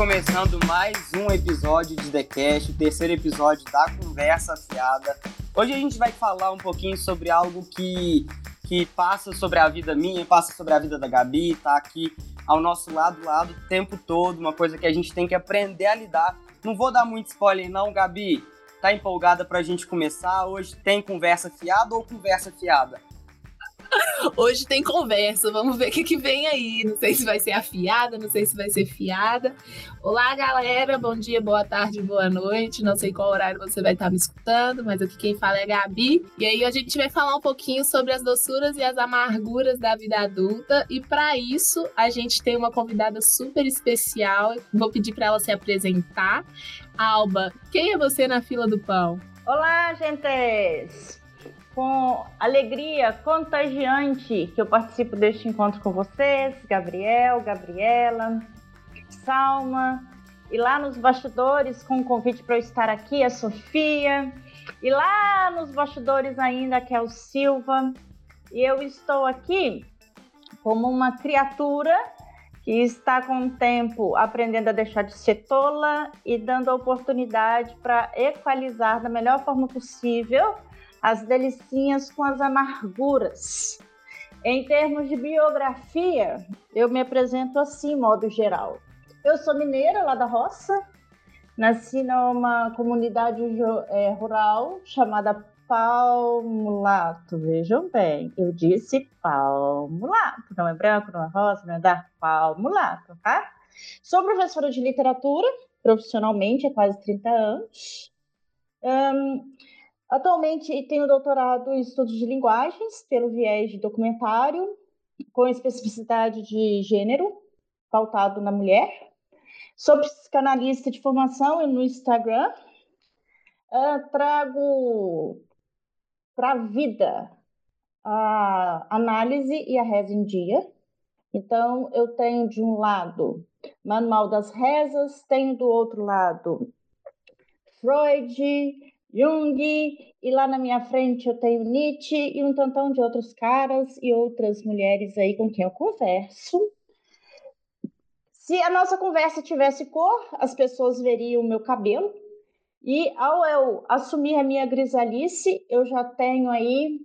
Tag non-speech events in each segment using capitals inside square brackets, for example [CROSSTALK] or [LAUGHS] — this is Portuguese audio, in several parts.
começando mais um episódio de The Cast, o terceiro episódio da Conversa Fiada. Hoje a gente vai falar um pouquinho sobre algo que, que passa sobre a vida minha, passa sobre a vida da Gabi, tá aqui ao nosso lado, lado o tempo todo, uma coisa que a gente tem que aprender a lidar. Não vou dar muito spoiler não, Gabi. Tá empolgada pra gente começar? Hoje tem conversa fiada ou conversa fiada? Hoje tem conversa, vamos ver o que, que vem aí. Não sei se vai ser afiada, não sei se vai ser fiada. Olá, galera, bom dia, boa tarde, boa noite. Não sei qual horário você vai estar me escutando, mas aqui quem fala é a Gabi. E aí a gente vai falar um pouquinho sobre as doçuras e as amarguras da vida adulta. E para isso, a gente tem uma convidada super especial. Vou pedir para ela se apresentar. Alba, quem é você na fila do pão? Olá, gentes! Com alegria contagiante que eu participo deste encontro com vocês, Gabriel, Gabriela, Salma, e lá nos bastidores com o um convite para eu estar aqui, a Sofia, e lá nos bastidores ainda é o Silva, e eu estou aqui como uma criatura que está com o tempo aprendendo a deixar de ser tola e dando a oportunidade para equalizar da melhor forma possível as delicinhas com as amarguras. Em termos de biografia, eu me apresento assim, modo geral. Eu sou mineira lá da roça, nasci numa comunidade é, rural chamada Palmulato. Vejam bem, eu disse Palmulato, não é branco, não é rosa, não é da Palmulato, tá? Sou professora de literatura profissionalmente há quase 30 anos. Um, Atualmente tenho doutorado em estudos de linguagens pelo viés de documentário, com especificidade de gênero, pautado na mulher. Sou psicanalista de formação no Instagram. Uh, trago para a vida a análise e a reza em dia. Então, eu tenho de um lado Manual das Rezas, tenho do outro lado Freud, Jung, e lá na minha frente eu tenho Nietzsche e um tantão de outros caras e outras mulheres aí com quem eu converso. Se a nossa conversa tivesse cor, as pessoas veriam o meu cabelo. E ao eu assumir a minha grisalice, eu já tenho aí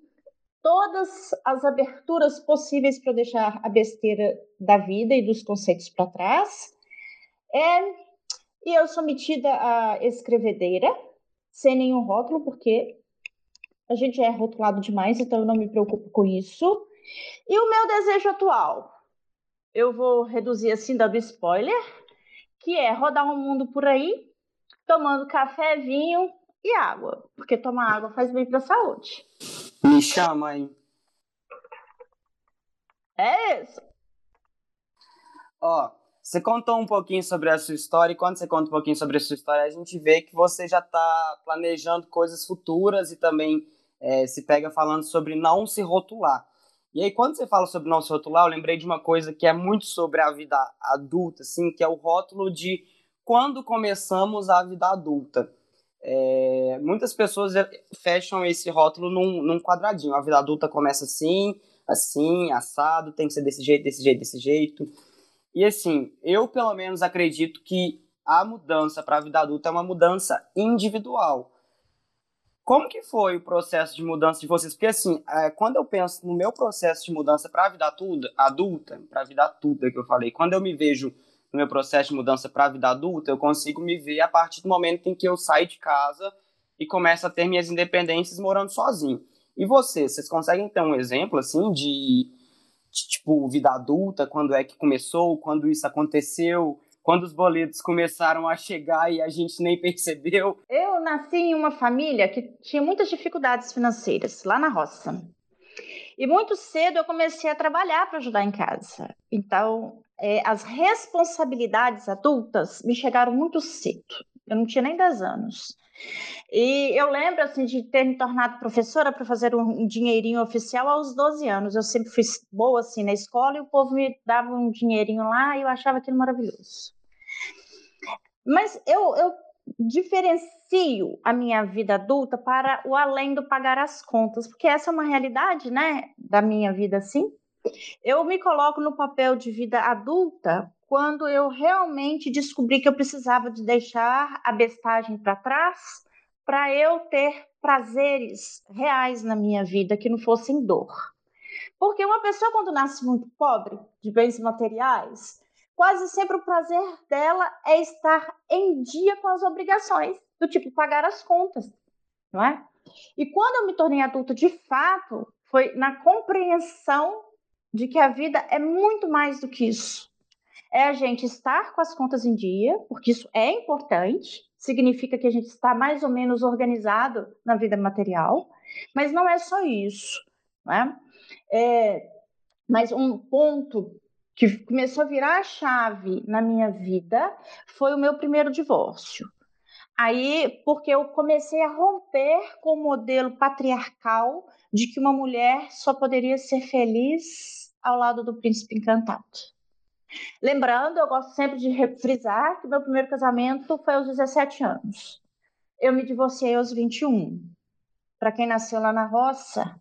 todas as aberturas possíveis para deixar a besteira da vida e dos conceitos para trás. É, e eu sou metida a escrevedeira, sem nenhum rótulo, porque a gente é rotulado demais, então eu não me preocupo com isso. E o meu desejo atual? Eu vou reduzir assim, dando spoiler, que é rodar o um mundo por aí, tomando café, vinho e água, porque tomar água faz bem para a saúde. Me chama aí. É isso. Ó, você contou um pouquinho sobre a sua história, e quando você conta um pouquinho sobre a sua história, a gente vê que você já está planejando coisas futuras e também é, se pega falando sobre não se rotular. E aí, quando você fala sobre não se rotular, eu lembrei de uma coisa que é muito sobre a vida adulta, assim, que é o rótulo de quando começamos a vida adulta. É, muitas pessoas fecham esse rótulo num, num quadradinho. A vida adulta começa assim, assim, assado, tem que ser desse jeito, desse jeito, desse jeito. E assim, eu pelo menos acredito que a mudança para a vida adulta é uma mudança individual. Como que foi o processo de mudança de vocês? Porque assim, é, quando eu penso no meu processo de mudança para a vida adulta, para a vida adulta que eu falei, quando eu me vejo no meu processo de mudança para a vida adulta, eu consigo me ver a partir do momento em que eu saio de casa e começo a ter minhas independências morando sozinho. E vocês, vocês conseguem ter um exemplo assim de tipo, vida adulta, quando é que começou, quando isso aconteceu, quando os boletos começaram a chegar e a gente nem [LAUGHS] percebeu. Eu nasci em uma família que tinha muitas dificuldades financeiras, lá na roça. E muito cedo eu comecei a trabalhar para ajudar em casa. Então, é, as responsabilidades adultas me chegaram muito cedo. Eu não tinha nem 10 anos. E eu lembro assim de ter me tornado professora para fazer um dinheirinho oficial aos 12 anos. Eu sempre fui boa assim na escola e o povo me dava um dinheirinho lá e eu achava aquilo maravilhoso. Mas eu, eu diferencio a minha vida adulta para o além do pagar as contas, porque essa é uma realidade, né, da minha vida assim. Eu me coloco no papel de vida adulta quando eu realmente descobri que eu precisava de deixar a bestagem para trás para eu ter prazeres reais na minha vida que não fossem dor. Porque uma pessoa quando nasce muito pobre de bens materiais, quase sempre o prazer dela é estar em dia com as obrigações, do tipo pagar as contas, não é? E quando eu me tornei adulta de fato, foi na compreensão de que a vida é muito mais do que isso. É a gente estar com as contas em dia, porque isso é importante, significa que a gente está mais ou menos organizado na vida material, mas não é só isso. Né? É, mas um ponto que começou a virar a chave na minha vida foi o meu primeiro divórcio. Aí, porque eu comecei a romper com o modelo patriarcal de que uma mulher só poderia ser feliz ao lado do príncipe encantado. Lembrando, eu gosto sempre de frisar que meu primeiro casamento foi aos 17 anos. Eu me divorciei aos 21. Para quem nasceu lá na roça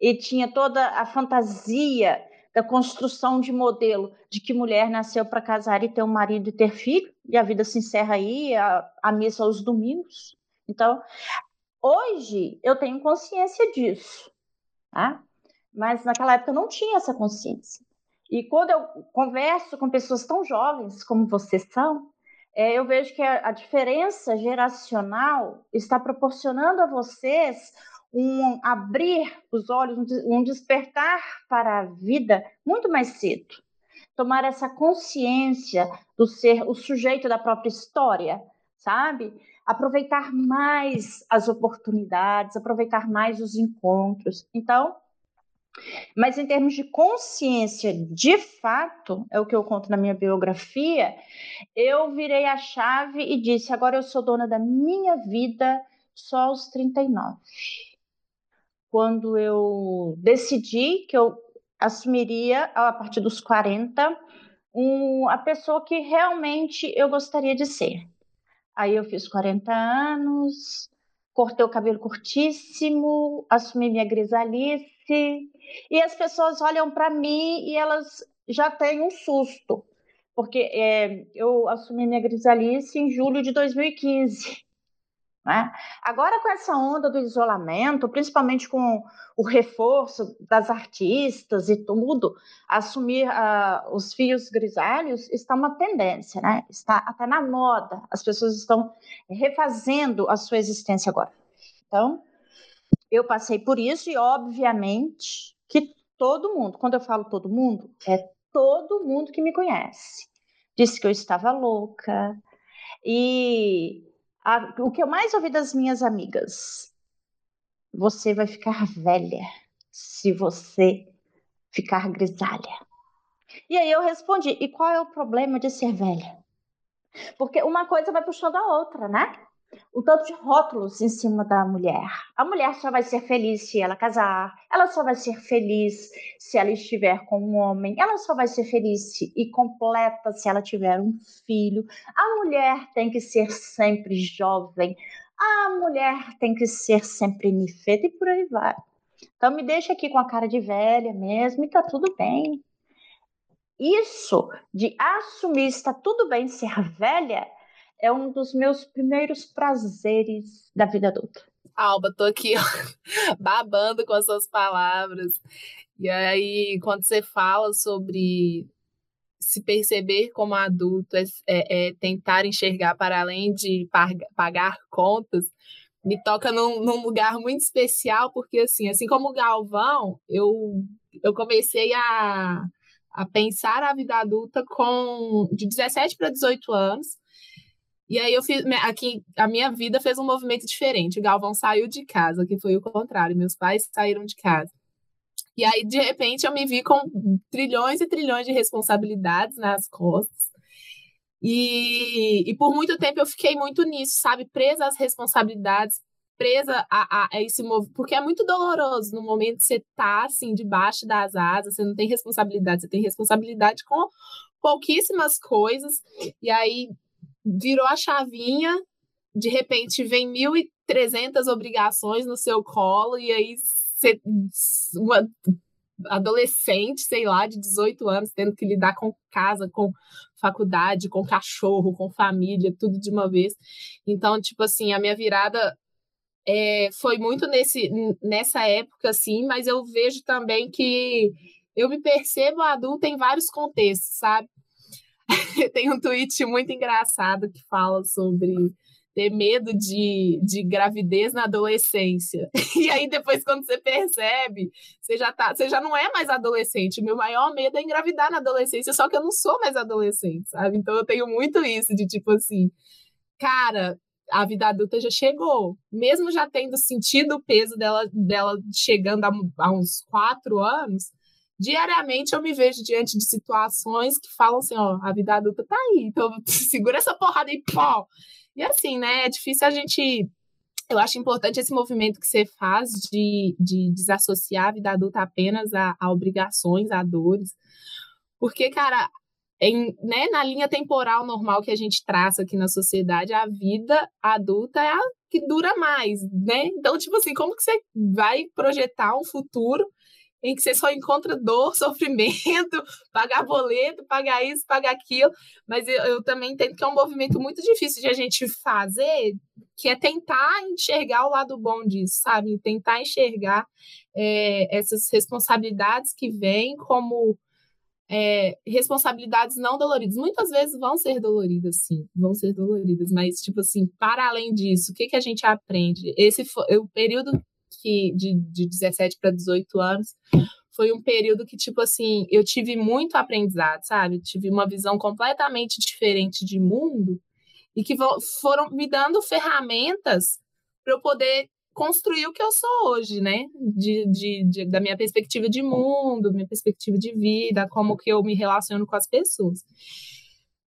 e tinha toda a fantasia da construção de modelo de que mulher nasceu para casar e ter um marido e ter filho, e a vida se encerra aí, a, a missa aos domingos. Então, hoje eu tenho consciência disso, tá? mas naquela época eu não tinha essa consciência. E quando eu converso com pessoas tão jovens como vocês são, é, eu vejo que a, a diferença geracional está proporcionando a vocês um abrir os olhos, um despertar para a vida muito mais cedo. Tomar essa consciência do ser o sujeito da própria história, sabe? Aproveitar mais as oportunidades, aproveitar mais os encontros. Então, mas em termos de consciência, de fato, é o que eu conto na minha biografia, eu virei a chave e disse: agora eu sou dona da minha vida só aos 39 quando eu decidi que eu assumiria, a partir dos 40, um, a pessoa que realmente eu gostaria de ser. Aí eu fiz 40 anos, cortei o cabelo curtíssimo, assumi minha grisalice, e as pessoas olham para mim e elas já têm um susto, porque é, eu assumi minha grisalice em julho de 2015. [LAUGHS] Né? Agora, com essa onda do isolamento, principalmente com o reforço das artistas e tudo, assumir uh, os fios grisalhos está uma tendência, né? está até na moda. As pessoas estão refazendo a sua existência agora. Então, eu passei por isso e, obviamente, que todo mundo, quando eu falo todo mundo, é todo mundo que me conhece. Disse que eu estava louca e a, o que eu mais ouvi das minhas amigas: você vai ficar velha se você ficar grisalha. E aí eu respondi: e qual é o problema de ser velha? Porque uma coisa vai puxando a outra, né? O tanto de rótulos em cima da mulher. A mulher só vai ser feliz se ela casar, ela só vai ser feliz se ela estiver com um homem, ela só vai ser feliz e completa se ela tiver um filho. A mulher tem que ser sempre jovem, a mulher tem que ser sempre nifeta e por aí vai. Então me deixa aqui com a cara de velha mesmo e tá tudo bem. Isso de assumir está tudo bem ser velha é um dos meus primeiros prazeres da vida adulta. Alba, tô aqui ó, [LAUGHS] babando com as suas palavras. E aí, quando você fala sobre se perceber como adulto, é, é, é tentar enxergar para além de pagar contas, me toca num, num, lugar muito especial, porque assim, assim como o Galvão, eu, eu comecei a, a pensar a vida adulta com de 17 para 18 anos. E aí eu fiz aqui a minha vida fez um movimento diferente. O Galvão saiu de casa, que foi o contrário. Meus pais saíram de casa. E aí de repente eu me vi com trilhões e trilhões de responsabilidades nas costas. E, e por muito tempo eu fiquei muito nisso, sabe, presa às responsabilidades, presa a, a, esse movimento, porque é muito doloroso no momento que você tá assim debaixo das asas, você não tem responsabilidade, você tem responsabilidade com pouquíssimas coisas. E aí virou a chavinha, de repente vem 1.300 obrigações no seu colo, e aí você, uma, adolescente, sei lá, de 18 anos, tendo que lidar com casa, com faculdade, com cachorro, com família, tudo de uma vez. Então, tipo assim, a minha virada é, foi muito nesse, nessa época, assim, mas eu vejo também que eu me percebo adulta em vários contextos, sabe? [LAUGHS] Tem um tweet muito engraçado que fala sobre ter medo de, de gravidez na adolescência. [LAUGHS] E aí, depois, quando você percebe, você já, tá, você já não é mais adolescente. O meu maior medo é engravidar na adolescência, só que eu não sou mais adolescente, sabe? Então, eu tenho muito isso de tipo assim, cara, a vida adulta já chegou. Mesmo já tendo sentido o peso dela, dela chegando a, a uns quatro anos, diariamente eu me vejo diante de situações que falam assim, ó, a vida adulta tá aí, então [LAUGHS] segura essa porrada e pó. E assim, né, é difícil a gente eu acho importante esse movimento que você faz de, de desassociar a vida adulta apenas a, a obrigações, a dores. Porque, cara, em, né, na linha temporal normal que a gente traça aqui na sociedade, a vida adulta é a que dura mais, né? Então, tipo assim, como que você vai projetar um futuro em que você só encontra dor, [LAUGHS] sofrimento, pagar boleto, pagar isso, pagar aquilo. Mas eu, eu, também entendo que é um movimento muito difícil de a gente fazer, que é tentar enxergar o lado bom disso, sabe? Tentar enxergar é, essas responsabilidades que vêm como é, responsabilidades não doloridas. Muitas vezes vão ser doloridas, sim, vão ser doloridas, mas, tipo assim, para além disso, o que, que a gente aprende? Esse foi o período que de, de 17 para 18 anos foi um período que, tipo assim, eu tive muito aprendizado, sabe? Tive uma visão completamente diferente de mundo e que foram me dando ferramentas para eu poder construir o que eu sou hoje, né? De, de, de, da minha perspectiva de mundo, minha perspectiva de vida, como que eu me relaciono com as pessoas.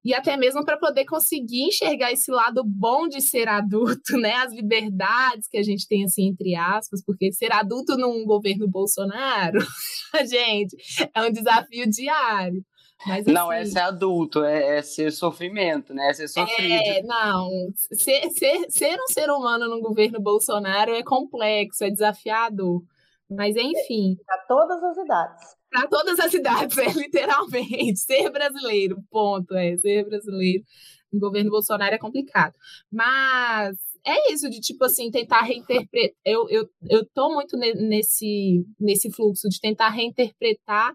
E até mesmo para poder conseguir enxergar esse lado bom de ser adulto, [LAUGHS] né? As liberdades que a gente tem, assim, entre aspas, porque ser adulto num governo Bolsonaro, [LAUGHS] gente, é um desafio diário. Mas, não é assim, ser adulto, é, é, ser sofrimento, né? É ser sofrido. É, não. Ser, ser, ser um ser humano no governo Bolsonaro é complexo, é desafiador. Mas, enfim. Para todas as idades. Para todas as idades, [LAUGHS] é literalmente. Ser brasileiro, ponto. É, ser brasileiro no governo Bolsonaro é complicado. Mas é isso, de tipo assim, tentar reinterpretar. Eu, eu, eu tô muito nesse, nesse fluxo de tentar reinterpretar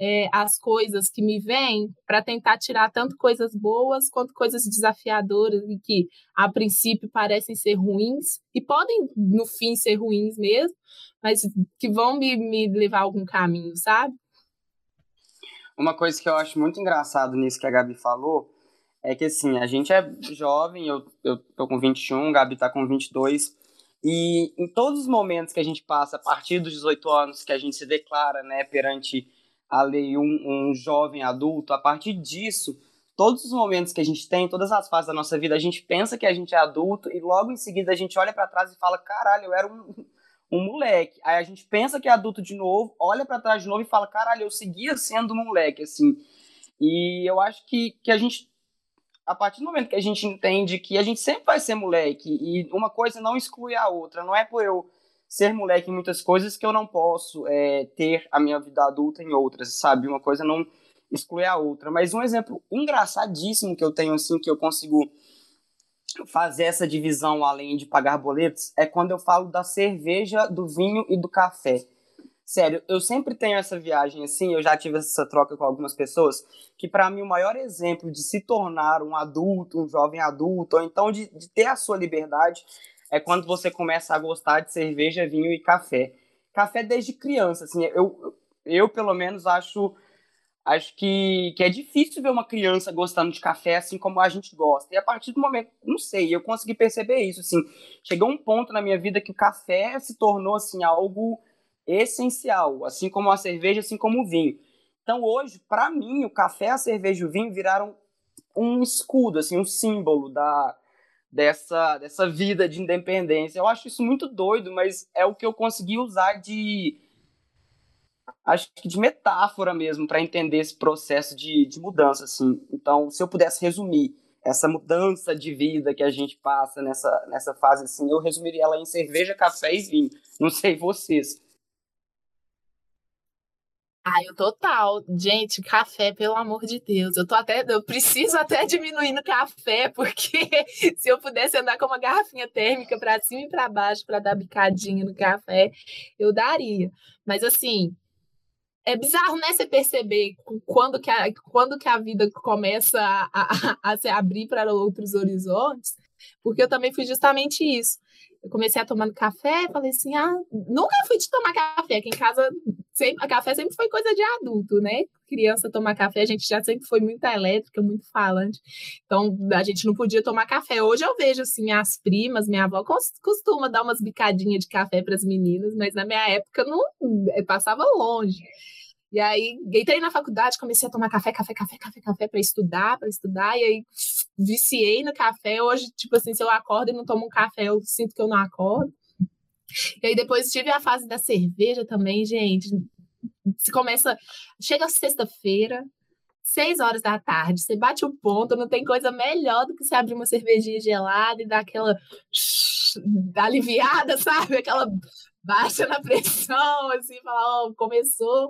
é, as coisas que me vêm para tentar tirar tanto coisas boas quanto coisas desafiadoras e que a princípio parecem ser ruins e podem no fim ser ruins mesmo, mas que vão me, me levar a algum caminho, sabe? Uma coisa que eu acho muito engraçado nisso que a Gabi falou é que assim, a gente é jovem, eu, eu tô com 21, Gabi tá com 22, e em todos os momentos que a gente passa, a partir dos 18 anos, que a gente se declara, né, perante a lei um, um jovem adulto, a partir disso, todos os momentos que a gente tem, todas as fases da nossa vida, a gente pensa que a gente é adulto e logo em seguida a gente olha para trás e fala: caralho, eu era um, [LAUGHS] um moleque. Aí a gente pensa que é adulto de novo, olha para trás de novo e fala: caralho, eu seguia sendo um moleque, assim. E eu acho que, que a gente a partir do momento que a gente entende que a gente sempre vai ser moleque e uma coisa não exclui a outra, não é por eu ser moleque em muitas coisas que eu não posso é, ter a minha vida adulta em outras, sabe? Uma coisa não exclui a outra. Mas um exemplo engraçadíssimo que eu tenho, assim, que eu consigo fazer essa divisão além de pagar boletos, é quando eu falo da cerveja, do vinho e do café. Sério, eu sempre tenho essa viagem assim, eu já tive essa troca com algumas pessoas, que para mim o maior exemplo de se tornar um adulto, um jovem adulto, ou então de, de ter a sua liberdade, é quando você começa a gostar de cerveja, vinho e café. Café desde criança, assim, eu, eu pelo menos acho acho que, que é difícil ver uma criança gostando de café assim como a gente gosta. E a partir do momento, não sei, eu consegui perceber isso, assim, chegou um ponto na minha vida que o café se tornou assim algo essencial, assim como a cerveja, assim como o vinho. Então hoje, para mim, o café, a cerveja e o vinho viraram um escudo, assim, um símbolo da dessa dessa vida de independência. Eu acho isso muito doido, mas é o que eu consegui usar de acho que de metáfora mesmo para entender esse processo de, de mudança, assim. Então, se eu pudesse resumir essa mudança de vida que a gente passa nessa, nessa fase, assim, eu resumiria ela em cerveja, café e vinho. Não sei vocês. Ai, o total. Gente, café, pelo amor de Deus. Eu tô até, eu preciso até diminuir no café, porque [LAUGHS] se eu pudesse andar com uma garrafinha térmica para cima e para baixo para dar bicadinha no café, eu daria. Mas assim, é bizarro, né, você perceber quando que a, quando que a vida começa a, [LAUGHS] a, a se abrir para outros horizontes, porque eu também fui justamente isso eu comecei a tomar café, falei assim, ah, nunca fui de tomar café, aqui em casa sempre, café sempre foi coisa de adulto, né? Criança tomar café, a gente já sempre foi muito elétrica, muito falante, então a gente não podia tomar café. Hoje eu vejo, assim, as primas, minha avó costuma dar umas bicadinhas de café para as meninas, mas na minha época não, passava longe. E aí entrei na faculdade, comecei a tomar café, café, café, café, café para estudar, para estudar, e aí viciei no café. Hoje, tipo assim, se eu acordo e não tomo um café, eu sinto que eu não acordo. E aí depois tive a fase da cerveja também, gente. Se começa, chega sexta-feira, seis horas da tarde, você bate o ponto, não tem coisa melhor do que você abrir uma cervejinha gelada e dar aquela aliviada, [LAUGHS] sabe? Aquela baixa na pressão, assim, falar, ó, oh, começou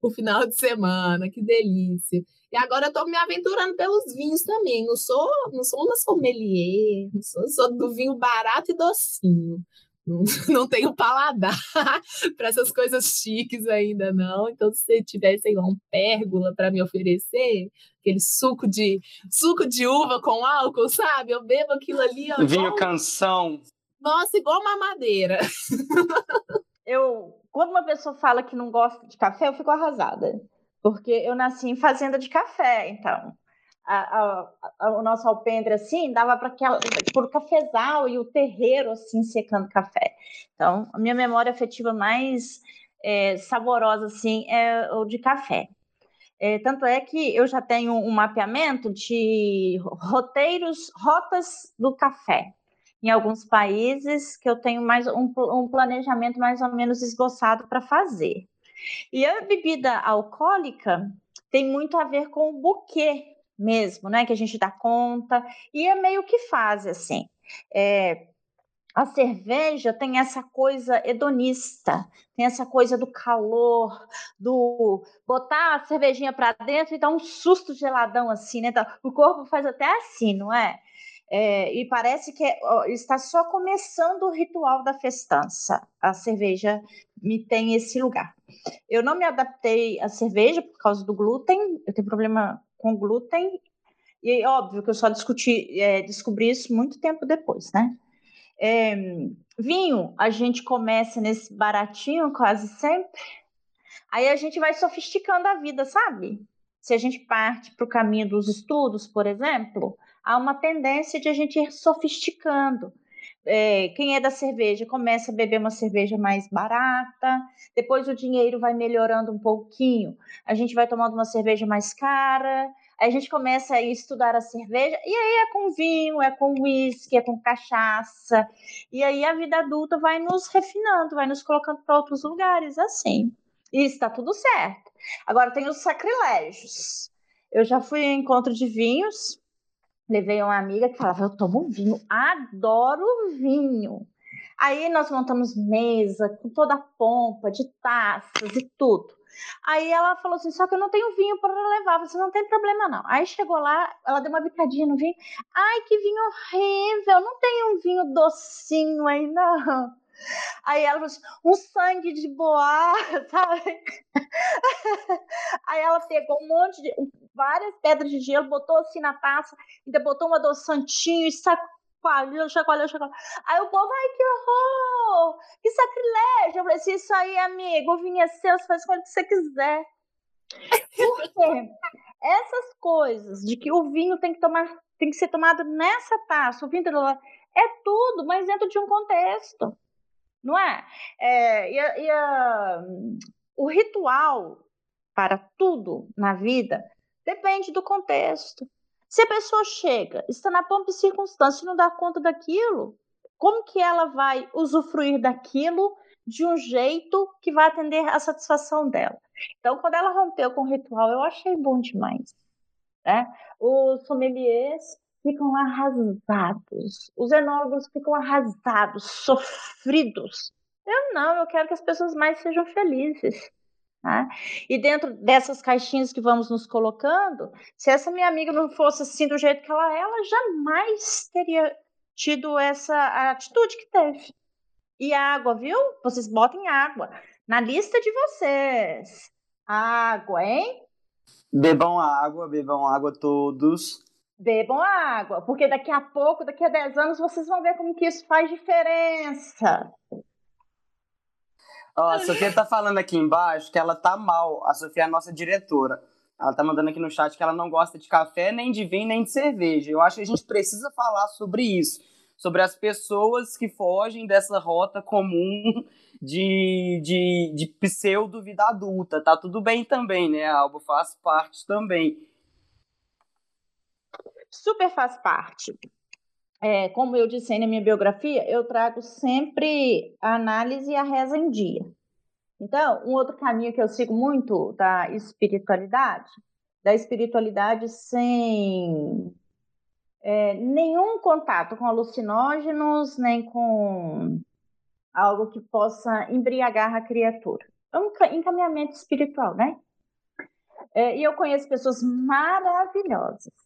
o final de semana, que delícia. E agora eu tô me aventurando pelos vinhos também. Não sou, não sou uma sommelier, não sou, sou do vinho barato e docinho. Não, [LAUGHS] não tenho paladar [LAUGHS] para essas coisas chiques ainda não. Então, se você tiver, sei lá, um pérgola para me oferecer, aquele suco de suco de uva com álcool, sabe? Eu bebo aquilo ali. Ó, Vinho igual... canção. Nossa, igual uma madeira. [LAUGHS] Eu quando uma pessoa fala que não gosta de café, eu fico arrasada. Porque eu nasci em fazenda de café, então. A, a, a, o nosso alpendre, assim, dava para por cafezal e o terreiro, assim, secando café. Então, a minha memória afetiva mais é, saborosa, assim, é o de café. É, tanto é que eu já tenho um mapeamento de roteiros, rotas do café em alguns países que eu tenho mais um, um planejamento mais ou menos esboçado para fazer. E a bebida alcoólica tem muito a ver com o buquê mesmo, né? Que a gente dá conta e é meio que faz assim. É, a cerveja tem essa coisa hedonista, tem essa coisa do calor, do botar a cervejinha para dentro e dar um susto geladão assim, né? Então, o corpo faz até assim, não é? É, e parece que é, está só começando o ritual da festança. A cerveja me tem esse lugar. Eu não me adaptei à cerveja por causa do glúten, eu tenho problema com glúten, e óbvio que eu só discuti, é, descobri isso muito tempo depois, né? É, vinho, a gente começa nesse baratinho quase sempre, aí a gente vai sofisticando a vida, sabe? Se a gente parte para o caminho dos estudos, por exemplo, há uma tendência de a gente ir sofisticando. É, quem é da cerveja começa a beber uma cerveja mais barata, depois o dinheiro vai melhorando um pouquinho, a gente vai tomando uma cerveja mais cara, aí a gente começa a estudar a cerveja, e aí é com vinho, é com uísque, é com cachaça, e aí a vida adulta vai nos refinando, vai nos colocando para outros lugares, assim. E está tudo certo. Agora tem os sacrilégios. Eu já fui em encontro de vinhos, Levei uma amiga que falava: Eu tomo vinho, adoro vinho. Aí nós montamos mesa com toda a pompa de taças e tudo. Aí ela falou assim: Só que eu não tenho vinho para levar. Você não tem problema, não. Aí chegou lá, ela deu uma bicadinha no vinho. Ai, que vinho horrível! Não tem um vinho docinho aí, não. Aí ela falou assim, um sangue de boa, [LAUGHS] sabe? Aí ela pegou um monte de. várias pedras de gelo, botou assim na taça, ainda botou um adoçantinho e chacoalhou, chacoalhou, chacoalhou. Aí o povo, ai, que horror! Que sacrilégio! Eu falei assim, isso aí, amigo, o vinho é seu, você faz com o que você quiser. Por [LAUGHS] quê? Essas coisas de que o vinho tem que tomar, tem que ser tomado nessa taça, o vinho é tudo, mas dentro de um contexto não é? é e, a, e a, o ritual para tudo na vida depende do contexto. Se a pessoa chega, está na pompa de circunstância e não dá conta daquilo, como que ela vai usufruir daquilo de um jeito que vai atender a satisfação dela? Então, quando ela rompeu com o ritual, eu achei bom demais. Né? Os sommeliers ficam arrasados. Os enólogos ficam arrasados, sofridos. Eu não, eu quero que as pessoas mais sejam felizes. Tá? E dentro dessas caixinhas que vamos nos colocando, se essa minha amiga não fosse assim do jeito que ela é, ela jamais teria tido essa atitude que teve. E água, viu? Vocês botem água na lista de vocês. Água, hein? Bebam água, bebam água todos. Bebam água, porque daqui a pouco, daqui a 10 anos, vocês vão ver como que isso faz diferença. Ó, a Sofia tá falando aqui embaixo que ela tá mal. A Sofia é a nossa diretora. Ela tá mandando aqui no chat que ela não gosta de café, nem de vinho, nem de cerveja. Eu acho que a gente precisa falar sobre isso. Sobre as pessoas que fogem dessa rota comum de, de, de pseudo-vida adulta. Tá tudo bem também, né? A Alba faz parte também. Super faz parte. É, como eu disse na minha biografia, eu trago sempre a análise e a reza em dia. Então, um outro caminho que eu sigo muito da espiritualidade, da espiritualidade sem é, nenhum contato com alucinógenos, nem com algo que possa embriagar a criatura. É um encaminhamento espiritual, né? É, e eu conheço pessoas maravilhosas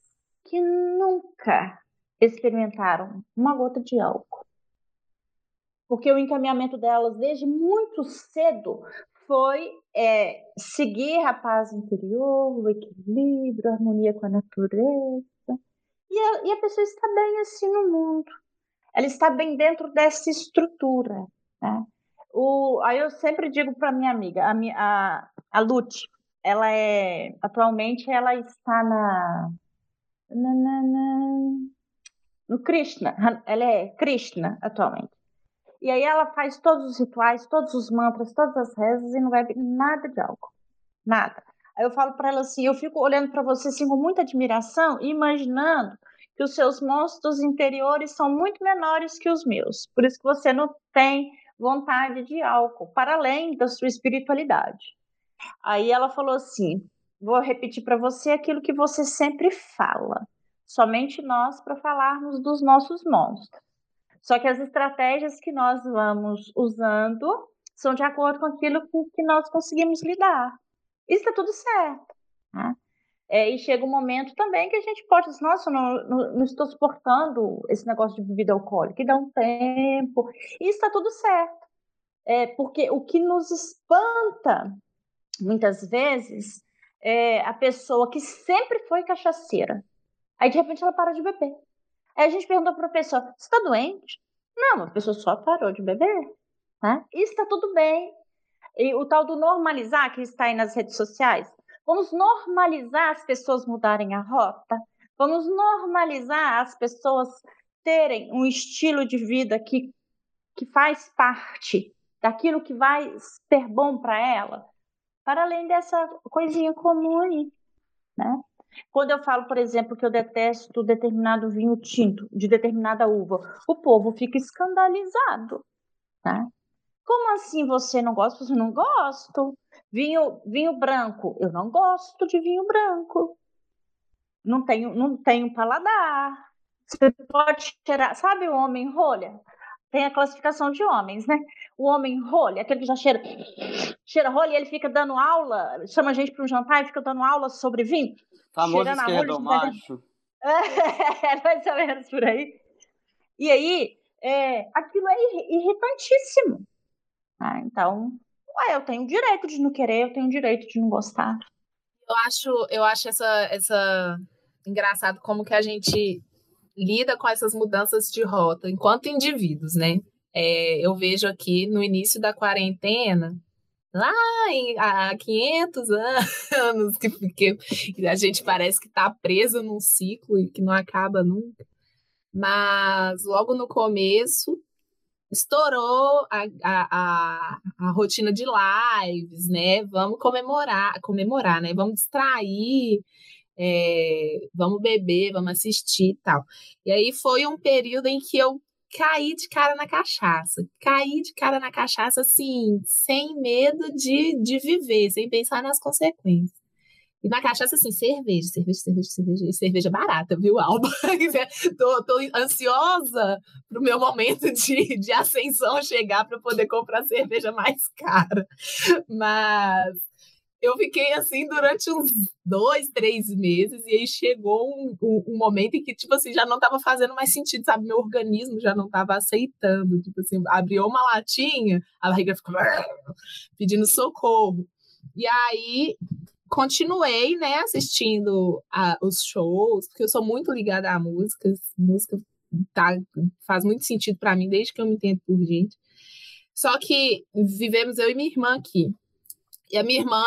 que nunca experimentaram uma gota de álcool. Porque o encaminhamento delas desde muito cedo foi é, seguir a paz interior, o equilíbrio, a harmonia com a natureza. E a, e a pessoa está bem assim no mundo. Ela está bem dentro dessa estrutura. Né? O, aí eu sempre digo para minha amiga, a, minha, a, a Lute, ela é atualmente ela está na, na, na, na no Krishna, ela é Krishna atualmente. E aí ela faz todos os rituais, todos os mantras, todas as rezas e não bebe nada de álcool. Nada. Aí eu falo para ela assim, eu fico olhando para você assim com muita admiração e imaginando que os seus monstros interiores são muito menores que os meus. Por isso que você não tem vontade de álcool, para além da sua espiritualidade. Aí ela falou assim: vou repetir para você aquilo que você sempre fala somente nós para falarmos dos nossos monstros. Só que as estratégias que nós vamos usando são de acordo com aquilo que nós conseguimos lidar. Isso está tudo certo. Né? É, e chega um momento também que a gente pode dizer, nossa, não, não, não estou suportando esse negócio de bebida alcoólica, e dá um tempo. E está tudo certo. É, porque o que nos espanta, muitas vezes, é a pessoa que sempre foi cachaceira, Aí, de repente, ela para de beber. Aí a gente pergunta para a pessoa: você está doente? Não, a pessoa só parou de beber. Né? Está tudo bem. E o tal do normalizar que está aí nas redes sociais. Vamos normalizar as pessoas mudarem a rota. Vamos normalizar as pessoas terem um estilo de vida que, que faz parte daquilo que vai ser bom para ela, para além dessa coisinha comum aí, né? Quando eu falo, por exemplo, que eu detesto determinado vinho tinto de determinada uva, o povo fica escandalizado. Né? Como assim você não gosta? Você não gosto. Vinho, vinho branco, eu não gosto de vinho branco. Não tenho, não tenho paladar. Você pode tirar, sabe o homem rolha? Tem a classificação de homens, né? O homem rolha, aquele que já cheira, cheira rolha e ele fica dando aula, chama a gente para um jantar e fica dando aula sobre vinho. Famoso esquerdo macho. [LAUGHS] É, mais ou menos por aí. E aí, é, aquilo é irritantíssimo. Ah, então, ué, eu tenho direito de não querer, eu tenho direito de não gostar. Eu acho, eu acho essa, essa engraçado como que a gente lida com essas mudanças de rota enquanto indivíduos, né? É, eu vejo aqui no início da quarentena, lá em, há 500 anos, que, que a gente parece que está preso num ciclo e que não acaba nunca. Mas logo no começo estourou a, a, a, a, rotina de lives, né? Vamos comemorar, comemorar, né? Vamos distrair, é, vamos beber, vamos assistir e tal. E aí foi um período em que eu caí de cara na cachaça. Caí de cara na cachaça, assim, sem medo de, de viver, sem pensar nas consequências. E na cachaça, assim, cerveja, cerveja, cerveja, cerveja. Cerveja barata, viu, [LAUGHS] Alba? tô, tô ansiosa pro meu momento de, de ascensão chegar para poder comprar cerveja mais cara. Mas eu fiquei assim durante uns dois, três meses, e aí chegou um, um, um, momento em que, tipo assim, já não estava fazendo mais sentido, sabe? Meu organismo já não estava aceitando. Tipo assim, abriu uma latinha, a barriga ficou [LAUGHS] pedindo socorro. E aí continuei, né, assistindo a, os shows, porque eu sou muito ligada a músicas, música tá, faz muito sentido para mim desde que eu me entendo por gente. Só que vivemos eu e minha irmã aqui. E a minha irmã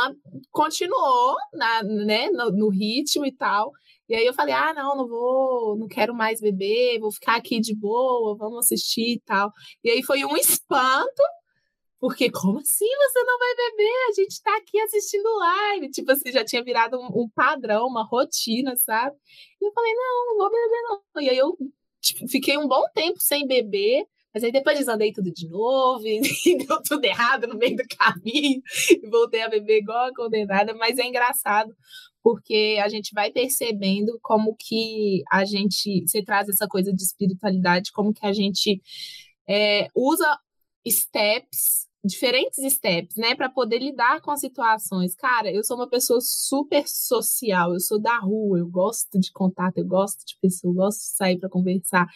continuou na, né, no, no, ritmo e tal. E aí eu falei: ah, não, não vou, não quero mais beber, vou ficar aqui de boa, vamos assistir e tal. E aí foi um espanto, porque como assim você não vai beber? A gente tá aqui assistindo live. Tipo assim, já tinha virado um, um padrão, uma rotina, sabe? E eu falei: não, não vou beber, não. E aí eu tipo, fiquei um bom tempo sem beber. Mas aí depois desandei tudo de novo [LAUGHS] e, deu tudo errado no meio do caminho e voltei a beber igual a condenada. Mas é engraçado porque a gente vai percebendo como que a gente, você traz essa coisa de espiritualidade, como que a gente é, usa steps diferentes steps, né, para poder lidar com as situações. Cara, eu sou uma pessoa super social, eu sou da rua, eu gosto de contato, eu gosto de pessoa, eu gosto de sair para conversar.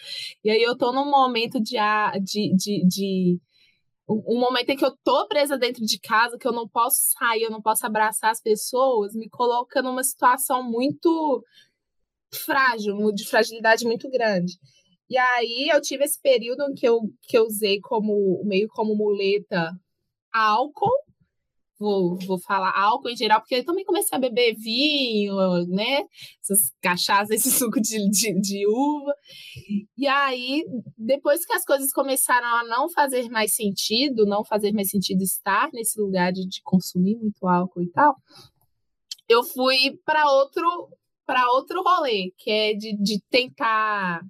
E aí eu tô num momento de, de, de, de um momento em que eu tô presa dentro de casa, que eu não posso sair, eu não posso abraçar as pessoas, me coloca numa situação muito frágil, de fragilidade muito grande. E aí eu tive esse período que eu, que eu usei como meio como muleta álcool. Vou, vou falar álcool em geral, porque eu também comecei a beber vinho, né? Essas cachaças, [LAUGHS] esse suco de, de, de uva. E aí, depois que as coisas começaram a não fazer mais sentido, não fazer mais sentido estar nesse lugar de, de consumir muito álcool e tal, eu fui para outro para outro rolê, que é de, de tentar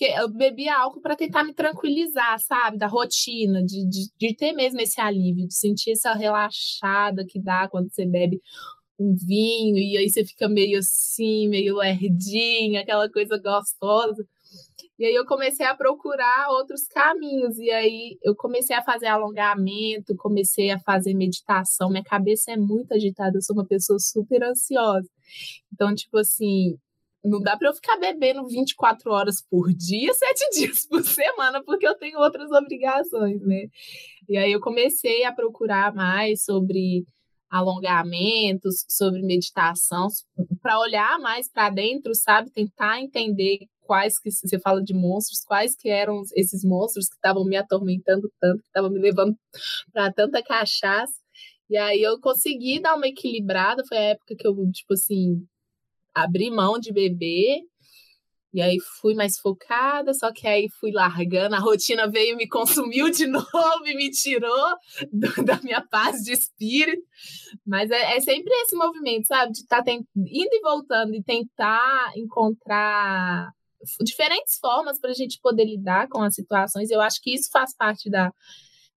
porque eu bebia álcool para tentar me tranquilizar, sabe? Da rotina, de, de, de, ter mesmo esse alívio, de sentir essa relaxada que dá quando você bebe um vinho e aí você fica meio assim, meio lerdinha, aquela coisa gostosa. E aí eu comecei a procurar outros caminhos. E aí eu comecei a fazer alongamento, comecei a fazer meditação. Minha cabeça é muito agitada, eu sou uma pessoa super ansiosa. Então, tipo assim, não dá para eu ficar bebendo 24 horas por dia, [LAUGHS] sete dias por semana, porque eu tenho outras obrigações, né? E aí eu comecei a procurar mais sobre alongamentos, sobre meditação, para olhar mais para dentro, sabe? Tentar entender quais que você fala de monstros, quais que eram esses monstros que estavam me atormentando tanto, que estavam me levando [LAUGHS] para tanta cachaça. E aí eu consegui dar uma equilibrada, foi a época que eu, tipo assim, abri mão de beber. E aí fui mais focada, só que aí fui largando, a rotina veio me consumiu de [LAUGHS] novo e me tirou do, da minha paz de espírito. Mas é, é sempre esse movimento, sabe? De estar tá indo e voltando e tentar encontrar diferentes formas para a gente poder lidar com as situações. Eu acho que isso faz parte da.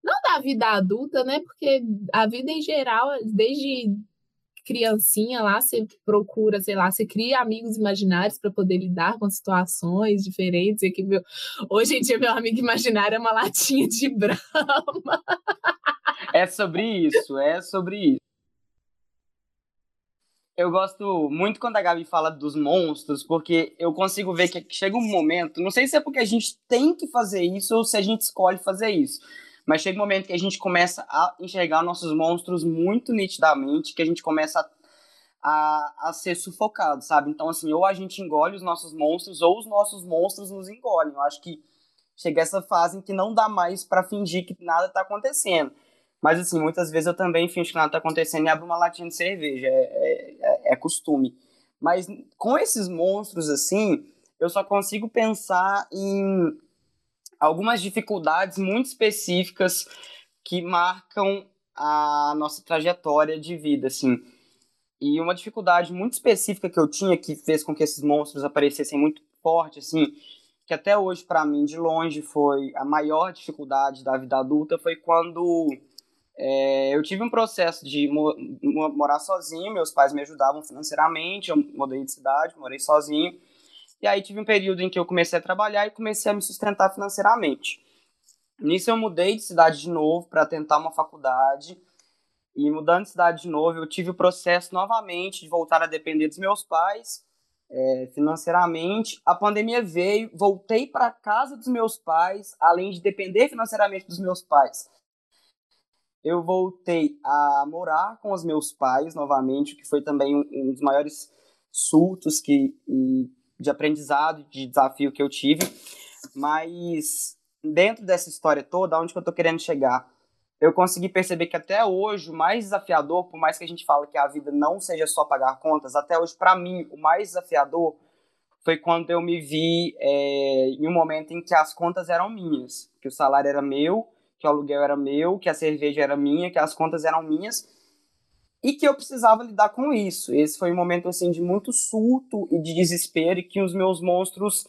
Não da vida adulta, né? Porque a vida em geral, desde criancinha lá, você procura, sei lá, você cria amigos imaginários para poder lidar com situações diferentes. E que meu... Hoje em dia, meu amigo imaginário é uma latinha de [LAUGHS] brama. É sobre isso, é sobre isso. Eu gosto muito quando a Gabi fala dos monstros, porque eu consigo ver que chega um momento, não sei se é porque a gente tem que fazer isso ou se a gente escolhe fazer isso, mas chega um momento que a gente começa a enxergar nossos monstros muito nitidamente, que a gente começa a, a, a ser sufocado, sabe? Então, assim, ou a gente engole os nossos monstros, ou os nossos monstros nos engolem. Eu acho que chega essa fase em que não dá mais para fingir que nada tá acontecendo. Mas, assim, muitas vezes eu também finjo que nada tá acontecendo e abro uma latinha de cerveja. É, é, é costume. Mas com esses monstros, assim, eu só consigo pensar em algumas dificuldades muito específicas que marcam a nossa trajetória de vida, assim. E uma dificuldade muito específica que eu tinha que fez com que esses monstros aparecessem muito forte, assim, que até hoje para mim de longe foi a maior dificuldade da vida adulta foi quando É, eu tive um processo de mo morar sozinho, meus pais me ajudavam financeiramente, eu mudei de cidade, morei sozinho. E aí tive um período em que eu comecei a trabalhar e comecei a me sustentar financeiramente. Nisso eu mudei de cidade de novo para tentar uma faculdade. E mudando de cidade de novo, eu tive o processo novamente de voltar a depender dos meus pais é, financeiramente. A pandemia veio, voltei para casa dos meus pais, além de depender financeiramente dos meus pais. Eu voltei a morar com os meus pais novamente, que foi também um, um dos maiores surtos que, de aprendizado, de desafio que eu tive. Mas dentro dessa história toda, onde que eu estou querendo chegar? eu consegui perceber que até hoje o mais desafiador, por mais que a gente fale que a vida não seja só pagar contas, até hoje para mim o mais desafiador foi quando eu me vi é, em um momento em que as contas eram minhas, que o salário era meu, que o aluguel era meu, que a cerveja era minha, que as contas eram minhas e que eu precisava lidar com isso. Esse foi um momento assim de muito surto e de desespero e que os meus monstros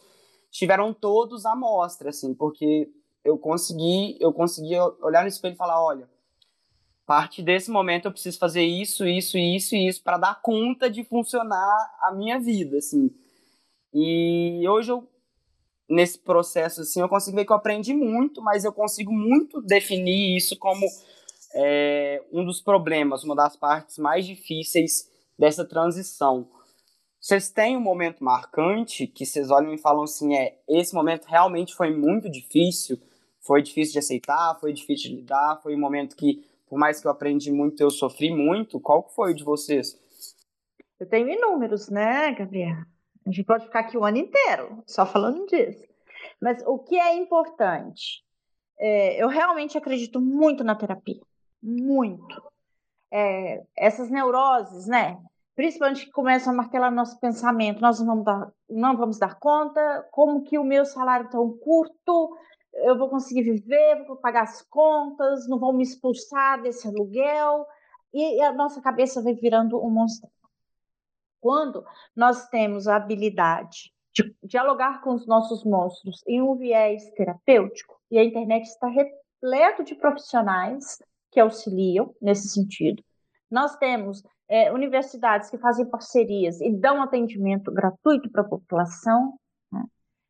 estiveram todos à mostra, assim, porque eu consegui, eu consegui olhar no espelho e falar, olha, a partir desse momento eu preciso fazer isso, isso, isso e isso para dar conta de funcionar a minha vida, assim. E hoje eu nesse processo assim, eu consigo ver que eu aprendi muito, mas eu consigo muito definir isso como é, um dos problemas, uma das partes mais difíceis dessa transição. Vocês têm um momento marcante que vocês olham e falam assim, é, esse momento realmente foi muito difícil, foi difícil de aceitar, foi difícil de lidar, foi um momento que, por mais que eu aprendi muito, eu sofri muito. Qual foi o de vocês? Eu tenho inúmeros, né, Gabriel? A gente pode ficar aqui o ano inteiro só falando disso. Mas o que é importante? É, eu realmente acredito muito na terapia. Muito. É, essas neuroses, né? Principalmente que começam a martelar nosso pensamento. Nós não vamos dar, não vamos dar conta. Como que o meu salário é tão curto? eu vou conseguir viver, vou pagar as contas, não vão me expulsar desse aluguel, e a nossa cabeça vai virando um monstro. Quando nós temos a habilidade de dialogar com os nossos monstros em um viés terapêutico, e a internet está repleto de profissionais que auxiliam nesse sentido. Nós temos é, universidades que fazem parcerias e dão atendimento gratuito para a população.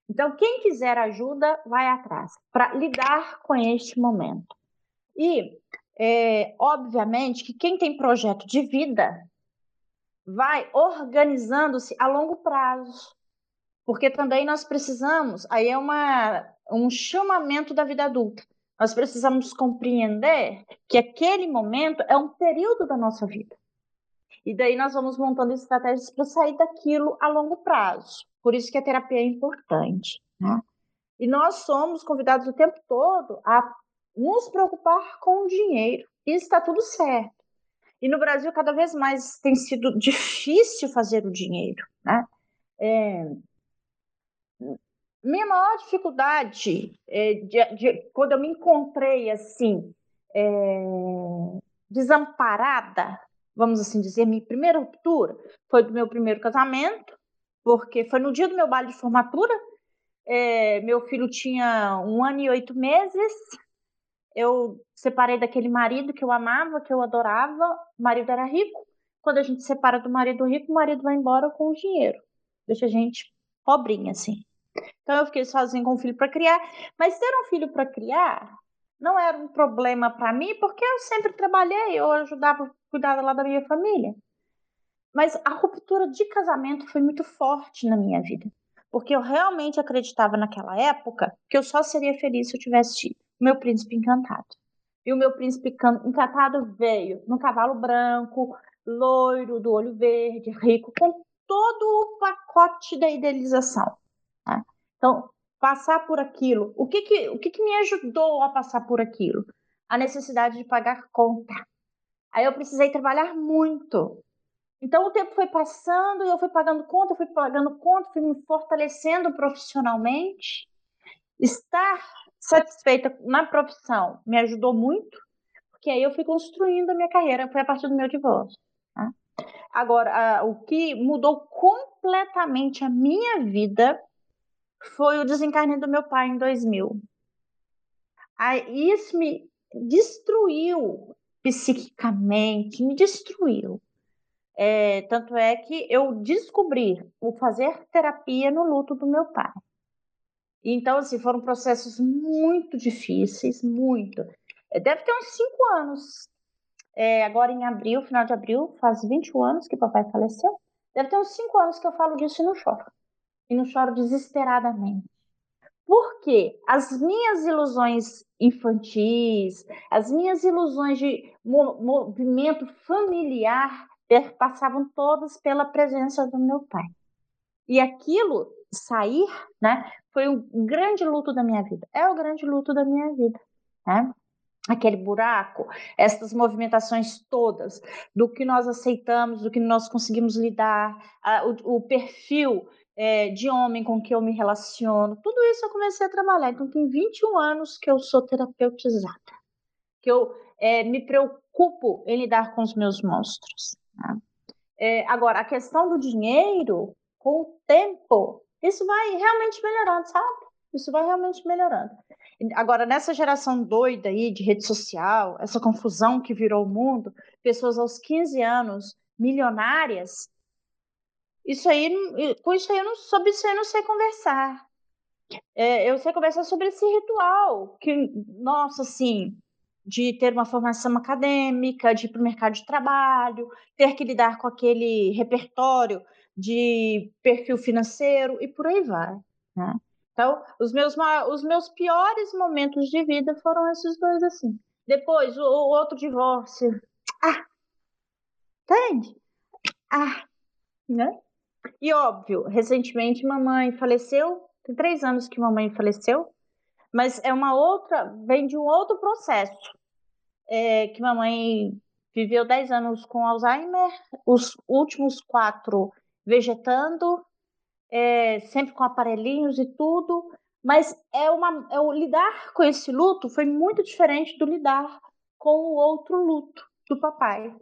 Então, quem quiser ajuda, vai atrás para lidar com este momento. E, é, obviamente, que quem tem projeto de vida vai organizando-se a longo prazo, porque também nós precisamos, aí é uma, um chamamento da vida adulta. Nós precisamos compreender que aquele momento é um período da nossa vida. E daí nós vamos montando estratégias para sair daquilo a longo prazo. Por isso que a terapia é importante. Né? E nós somos convidados o tempo todo a nos preocupar com o dinheiro. E está tudo certo. E no Brasil, cada vez mais tem sido difícil fazer o dinheiro. Né? É... Minha maior dificuldade é de, de, quando eu me encontrei assim, é... desamparada, vamos assim dizer, minha primeira ruptura foi do meu primeiro casamento, porque foi no dia do meu baile de formatura. É, meu filho tinha um ano e oito meses. Eu separei daquele marido que eu amava, que eu adorava. O marido era rico. Quando a gente separa do marido rico, o marido vai embora com o dinheiro. Deixa a gente pobrinha, assim. Então eu fiquei sozinha com o filho para criar. Mas ter um filho para criar não era um problema para mim, porque eu sempre trabalhei, eu ajudava, cuidava lá da minha família. Mas a ruptura de casamento foi muito forte na minha vida, porque eu realmente acreditava naquela época que eu só seria feliz se eu tivesse tido meu príncipe encantado. E o meu príncipe encantado veio no cavalo branco, loiro, do olho verde, rico, com todo o pacote da idealização. Tá? Então, passar por aquilo, o que que, o que que me ajudou a passar por aquilo? A necessidade de pagar conta. Aí eu precisei trabalhar muito então o tempo foi passando e eu fui pagando conta, fui pagando conta, fui me fortalecendo profissionalmente. Estar satisfeita na profissão me ajudou muito, porque aí eu fui construindo a minha carreira, foi a partir do meu divórcio. Tá? Agora, a, o que mudou completamente a minha vida foi o desencarne do meu pai em 2000. Aí, isso me destruiu psiquicamente, me destruiu. É, tanto é que eu descobri o fazer terapia no luto do meu pai. Então, assim, foram processos muito difíceis, muito. É, deve ter uns cinco anos. É, agora em abril, final de abril, faz 21 anos que papai faleceu. Deve ter uns cinco anos que eu falo disso e não choro. E não choro desesperadamente. Porque as minhas ilusões infantis, as minhas ilusões de movimento familiar passavam todas pela presença do meu pai. E aquilo sair, né, foi um grande luto da minha vida. É o grande luto da minha vida, né? Aquele buraco, essas movimentações todas, do que nós aceitamos, do que nós conseguimos lidar, a, o, o, perfil é, de homem com que eu me relaciono, tudo isso eu comecei a trabalhar. Então, tem 21 anos que eu sou terapeutizada, que eu é, me preocupo em lidar com os meus monstros. Né? É, agora, a questão do dinheiro, com o tempo, isso vai realmente melhorando, sabe? Isso vai realmente melhorando. Agora, nessa geração doida aí de rede social, essa confusão que virou o mundo, pessoas aos 15 anos, milionárias, isso aí, com isso aí eu não, isso eu não sei conversar. É, eu sei conversar sobre esse ritual, que, nossa, assim, de ter uma formação acadêmica, de ir para o mercado de trabalho, ter que lidar com aquele repertório de perfil financeiro e por aí vai. Né? Então, os meus, os meus piores momentos de vida foram esses dois assim. Depois, o, o outro divórcio. Ah! Entende? Ah! Né? E óbvio, recentemente mamãe faleceu. Tem três anos que mamãe faleceu. Mas é uma outra, vem de um outro processo. É, que mamãe viveu dez anos com Alzheimer, os últimos quatro vegetando, é, sempre com aparelhinhos e tudo, mas é uma, é o lidar com esse luto foi muito diferente do lidar com o outro luto do papai,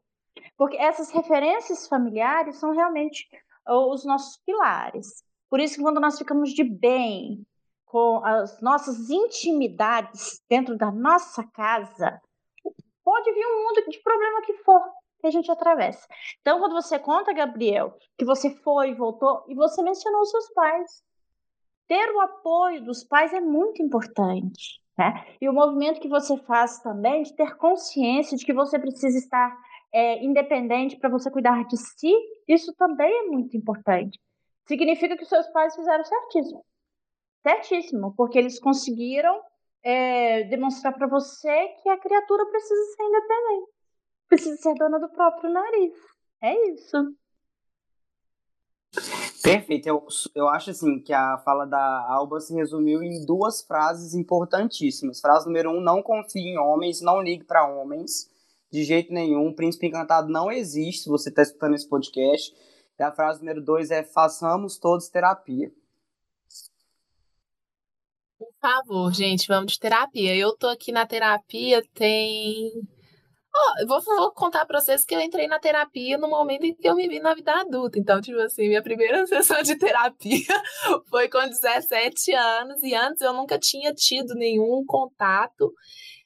porque essas referências familiares são realmente os nossos pilares. Por isso que quando nós ficamos de bem com as nossas intimidades dentro da nossa casa, pode vir um mundo de problema que for, que a gente atravessa. Então, quando você conta, Gabriel, que você foi e voltou, e você mencionou os seus pais. Ter o apoio dos pais é muito importante. Né? E o movimento que você faz também de ter consciência de que você precisa estar é, independente para você cuidar de si, isso também é muito importante. Significa que seus pais fizeram certíssimo. Certíssimo, porque eles conseguiram é, demonstrar para você que a criatura precisa ser independente precisa ser dona do próprio nariz. É isso. Perfeito. Eu, eu acho assim que a fala da Alba se resumiu em duas frases importantíssimas. Frase número um: não confie em homens, não ligue para homens de jeito nenhum. Príncipe encantado não existe. Se você está escutando esse podcast. E a frase número dois é: façamos todos terapia. Por favor, gente, vamos de terapia. Eu tô aqui na terapia tem Oh, vou, vou contar pra vocês que eu entrei na terapia no momento em que eu me vi na vida adulta. Então, tipo assim, minha primeira [LAUGHS] sessão de terapia [LAUGHS] foi com 17 anos e antes eu nunca tinha tido nenhum contato,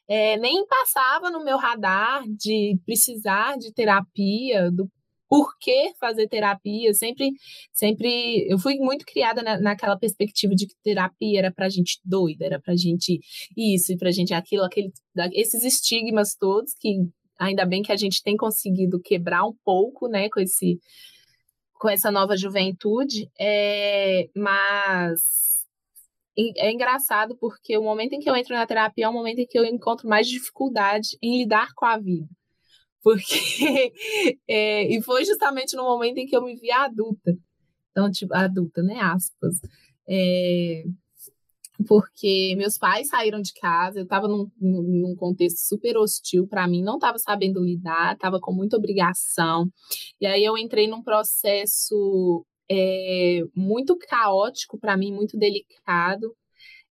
é, nem passava no meu radar de precisar de terapia, do por que fazer terapia. Sempre, sempre, eu fui muito criada na, naquela perspectiva de que terapia era pra gente doida, era pra gente isso e pra gente aquilo, aquele, esses estigmas todos que ainda bem que a gente tem conseguido quebrar um pouco, né, com esse com essa nova juventude, é, mas é engraçado porque o momento em que eu entro na terapia é o momento em que eu encontro mais dificuldade em lidar com a vida. Porque [LAUGHS] é, e foi justamente no momento em que eu me vi adulta. Então, tipo, adulta, né? Aspas. É, porque meus pais saíram de casa, eu estava num, num, contexto super hostil para mim, não estava sabendo lidar, estava com muita obrigação. E aí eu entrei num processo é, muito caótico para mim, muito delicado.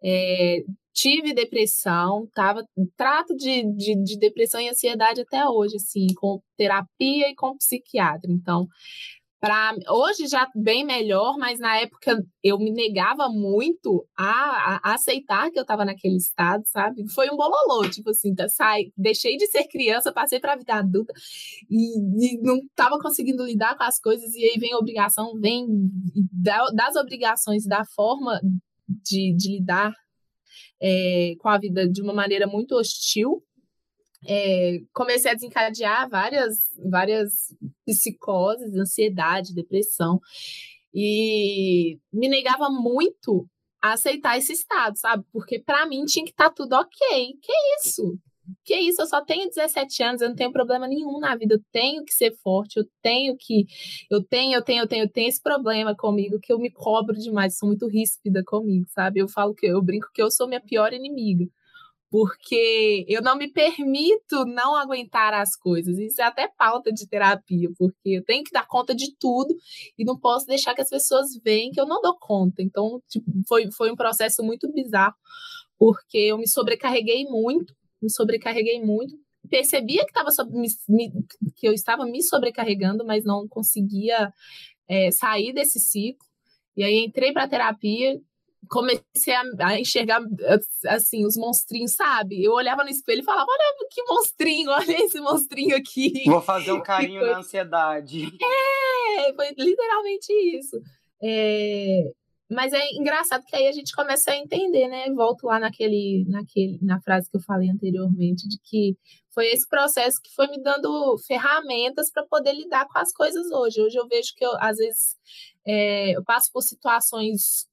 É, tive depressão, tava, trato de, de, de, depressão e ansiedade até hoje, assim, com terapia e com psiquiatra. Então, Pra, hoje já bem melhor, mas na época eu me negava muito a, a aceitar que eu estava naquele estado, sabe? Foi um bololô, tipo assim, tá, sai, deixei de ser criança, passei para a vida adulta e, e não estava conseguindo lidar com as coisas, e aí vem a obrigação, vem da, das obrigações, da forma de, de lidar é, com a vida de uma maneira muito hostil, é, comecei a desencadear várias, várias psicoses, ansiedade, depressão. E me negava muito a aceitar esse estado, sabe? Porque para mim tinha que estar tá tudo ok. Que isso? Que isso? Eu só tenho 17 anos, eu não tenho problema nenhum na vida. Eu tenho que ser forte, eu tenho que. Eu tenho, eu tenho, eu tenho, eu tenho esse problema comigo que eu me cobro demais, sou muito ríspida comigo, sabe? Eu falo que eu brinco que eu sou minha pior inimiga porque eu não me permito não aguentar as coisas. Isso é até pauta de terapia, porque eu tenho que dar conta de tudo e não posso deixar que as pessoas vejam que eu não dou conta. Então, tipo, foi, foi um processo muito bizarro, porque eu me sobrecarreguei muito, me sobrecarreguei muito. Percebia que, tava, me, me, que eu estava me sobrecarregando, mas não conseguia é, sair desse ciclo. E aí entrei para terapia, comecei a, a, enxergar assim os monstrinhos, sabe? Eu olhava no espelho e falava: olha que monstrinho, olha esse monstrinho aqui. Vou fazer um [LAUGHS] carinho foi... na ansiedade. É, foi literalmente isso. É... Mas é engraçado que aí a gente começa a entender, né? Volto lá naquele, naquele, na frase que eu falei anteriormente, de que foi esse processo que foi me dando ferramentas para poder lidar com as coisas hoje. Hoje eu vejo que eu, às vezes é, eu passo por situações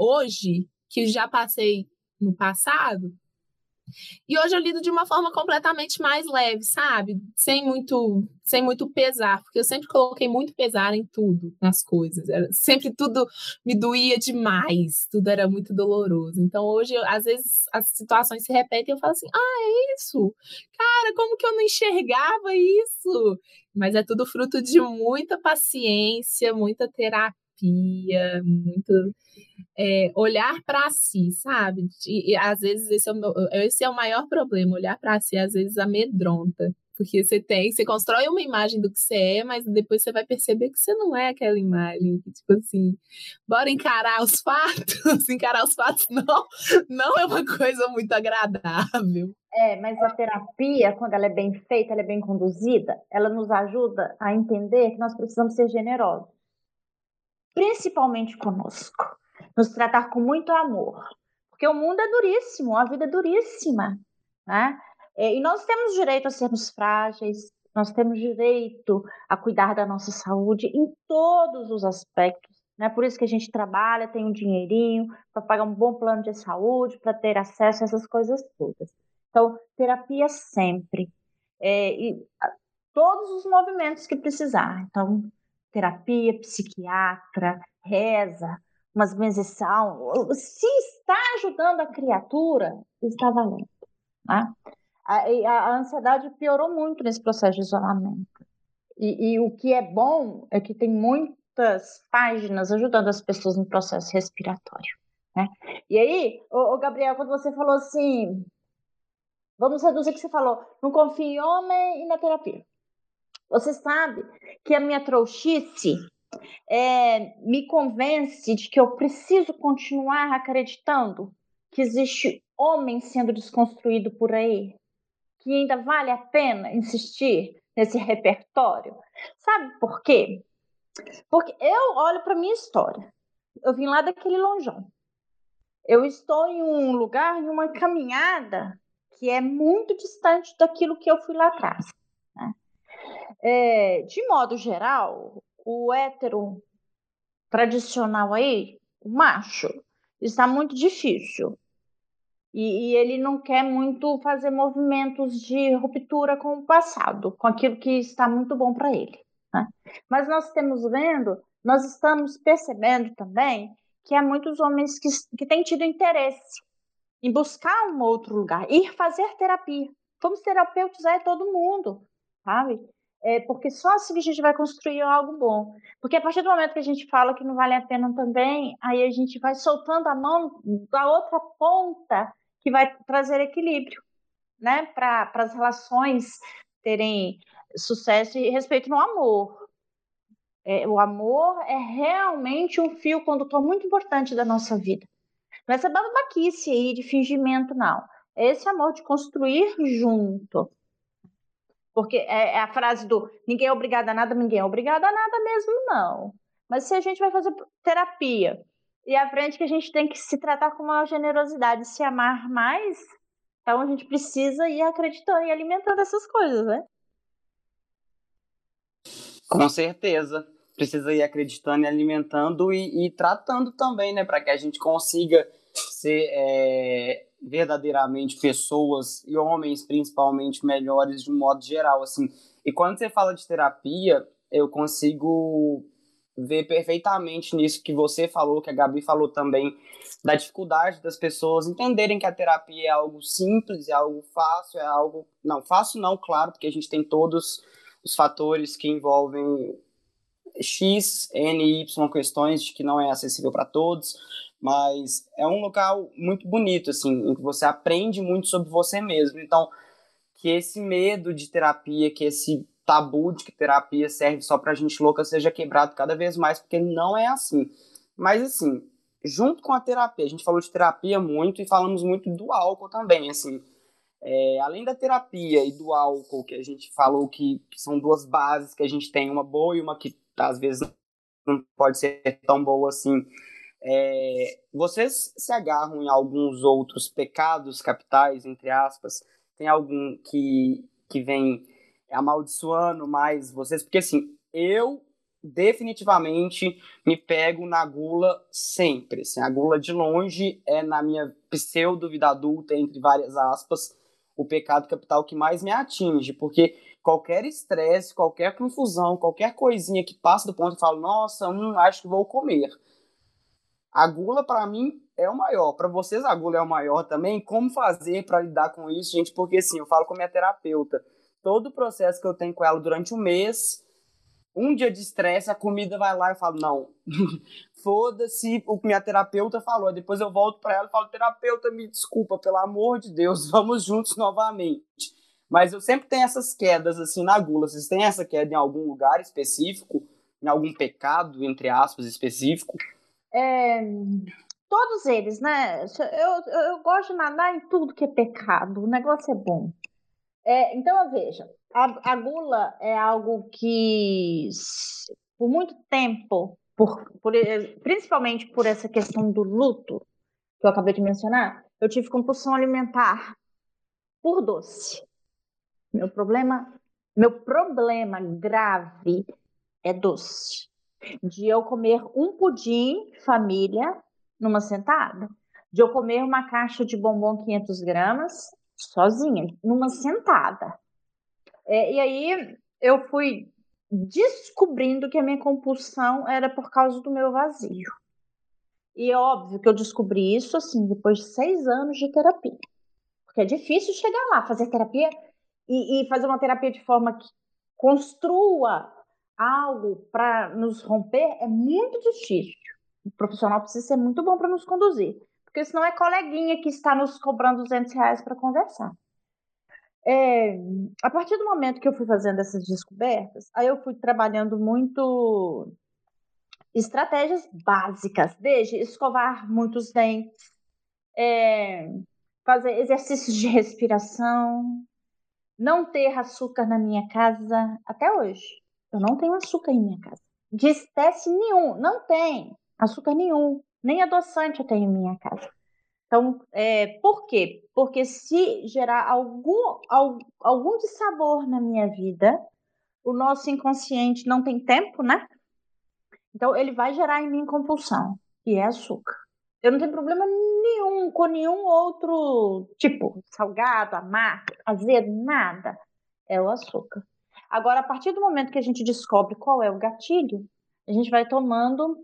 hoje que já passei no passado. E hoje eu lido de uma forma completamente mais leve, sabe? Sem muito, sem muito pesar, porque eu sempre coloquei muito pesar em tudo, nas coisas. Era, sempre tudo me doía demais, tudo era muito doloroso. Então hoje, eu, às vezes, as situações se repetem e eu falo assim: ah, é isso? Cara, como que eu não enxergava isso? Mas é tudo fruto de muita paciência, muita terapia, muito é, olhar para si, sabe? E, e, às vezes esse é, o meu, esse é o maior problema, olhar para si às vezes amedronta. Porque você tem, você constrói uma imagem do que você é, mas depois você vai perceber que você não é aquela imagem. Tipo assim, bora encarar os [LAUGHS] fatos. encarar os fatos não, não é uma coisa muito agradável. É, mas a terapia, quando ela é bem feita, ela é bem conduzida, ela nos ajuda a entender que nós precisamos ser generosos. Principalmente conosco nos tratar com muito amor. Porque o mundo é duríssimo, a vida é duríssima. Né? É, e nós temos direito a sermos frágeis, nós temos direito a cuidar da nossa saúde em todos os aspectos. Né? Por isso que a gente trabalha, tem um dinheirinho para pagar um bom plano de saúde, para ter acesso a essas coisas todas. Então, terapia sempre. É, e todos os movimentos que precisar. Então, terapia, psiquiatra, reza, umas benzição, se está ajudando a criatura, está valendo. Né? A, a, ansiedade piorou muito nesse processo de isolamento. E, e, o que é bom é que tem muitas páginas ajudando as pessoas no processo respiratório. Né? E aí, o, Gabriel, quando você falou assim, vamos reduzir o que você falou, não confie em homem e na terapia. Você sabe que a minha trouxice é, me convence de que eu preciso continuar acreditando que existe homem sendo desconstruído por aí, que ainda vale a pena insistir nesse repertório. Sabe por quê? Porque eu olho para minha história. Eu vim lá daquele lonjão. Eu estou em um lugar, em uma caminhada que é muito distante daquilo que eu fui lá atrás. É, de modo geral, o hétero tradicional aí, o macho, está muito difícil. E, e, ele não quer muito fazer movimentos de ruptura com o passado, com aquilo que está muito bom para ele. Né? Mas nós estamos vendo, nós estamos percebendo também que há muitos homens que, que têm tido interesse em buscar um outro lugar, ir fazer terapia. Vamos terapeutizar todo mundo, sabe? É, porque só assim a gente vai construir algo bom. Porque a partir do momento que a gente fala que não vale a pena também, aí a gente vai soltando a mão da outra ponta que vai trazer equilíbrio, né? Para as relações terem sucesso e respeito no amor. É, o amor é realmente um fio condutor muito importante da nossa vida. Não é essa babaquice aí de fingimento, não. É esse amor de construir junto. Porque é, é a frase do ninguém é obrigado a nada, ninguém é obrigado a nada mesmo, não. Mas se a gente vai fazer terapia e aprende que a gente tem que se tratar com maior generosidade, se amar mais, então a gente precisa ir acreditando e alimentando essas coisas, né? Com certeza. Precisa ir acreditando e alimentando e, e tratando também, né? Para que a gente consiga ser é, verdadeiramente pessoas e homens principalmente melhores de um modo geral, assim. E quando você fala de terapia, eu consigo ver perfeitamente nisso que você falou, que a Gabi falou também, da dificuldade das pessoas entenderem que a terapia é algo simples, é algo fácil, é algo. Não, fácil não, claro, porque a gente tem todos os fatores que envolvem X, N Y questões de que não é acessível para todos, mas é um local muito bonito, assim, em que você aprende muito sobre você mesmo. Então, que esse medo de terapia, que esse tabu de que terapia serve só pra gente louca seja quebrado cada vez mais, porque não é assim. Mas, assim, junto com a terapia, a gente falou de terapia muito e falamos muito do álcool também, assim. É, além da terapia e do álcool, que a gente falou que, que, são duas bases que a gente tem, uma boa e uma que às vezes não pode ser tão boa assim é, vocês se agarram em alguns outros pecados capitais, entre aspas? Tem algum que, que vem amaldiçoando mais vocês? Porque assim, eu definitivamente me pego na gula sempre. Assim, a gula de longe é na minha pseudo-vida adulta, entre várias aspas, o pecado capital que mais me atinge, porque qualquer estresse, qualquer confusão, qualquer coisinha que passa do ponto, eu falo, nossa, hum, acho que vou comer. A gula, para mim, é o maior. Para vocês, a gula é o maior também. Como fazer para lidar com isso, gente? Porque, assim, eu falo com a minha terapeuta. Todo o processo que eu tenho com ela durante um mês, um dia de estresse, a comida vai lá e eu falo, não, [LAUGHS] foda-se o que minha terapeuta falou. Depois eu volto para ela e falo, terapeuta, me desculpa, pelo amor de Deus, [LAUGHS] vamos juntos novamente. Mas eu sempre tenho essas quedas, assim, na gula. Vocês têm essa queda em algum lugar específico? Em algum pecado, entre aspas, específico? É, todos eles, né? Eu, eu, eu, gosto de nadar em tudo que é pecado, o negócio é bom. É, então, veja, a, a gula é algo que, por muito tempo, por, por, principalmente por essa questão do luto, que eu acabei de mencionar, eu tive compulsão alimentar por doce. Meu problema, meu problema grave é doce de eu comer um pudim família numa sentada, de eu comer uma caixa de bombom 500 gramas sozinha, numa sentada. É, e aí eu fui descobrindo que a minha compulsão era por causa do meu vazio. E é óbvio que eu descobri isso assim depois de seis anos de terapia. Porque é difícil chegar lá, fazer terapia e, e fazer uma terapia de forma que construa algo para nos romper é muito difícil. O profissional precisa ser muito bom para nos conduzir, porque senão é coleguinha que está nos cobrando 200 reais para conversar. É, a partir do momento que eu fui fazendo essas descobertas, aí eu fui trabalhando muito estratégias básicas, desde escovar muitos dentes, é, fazer exercícios de respiração, não ter açúcar na minha casa até hoje. Eu não tenho açúcar em minha casa. De espécie nenhum, não tem açúcar nenhum, nem adoçante eu tenho em minha casa. Então, é, por quê? Porque se gerar algum, algum, dissabor na minha vida, o nosso inconsciente não tem tempo, né? Então, ele vai gerar em mim compulsão, que é açúcar. Eu não tenho problema nenhum com nenhum outro tipo, salgado, amargo, azedo, nada. É o açúcar. Agora, a partir do momento que a gente descobre qual é o gatilho, a gente vai tomando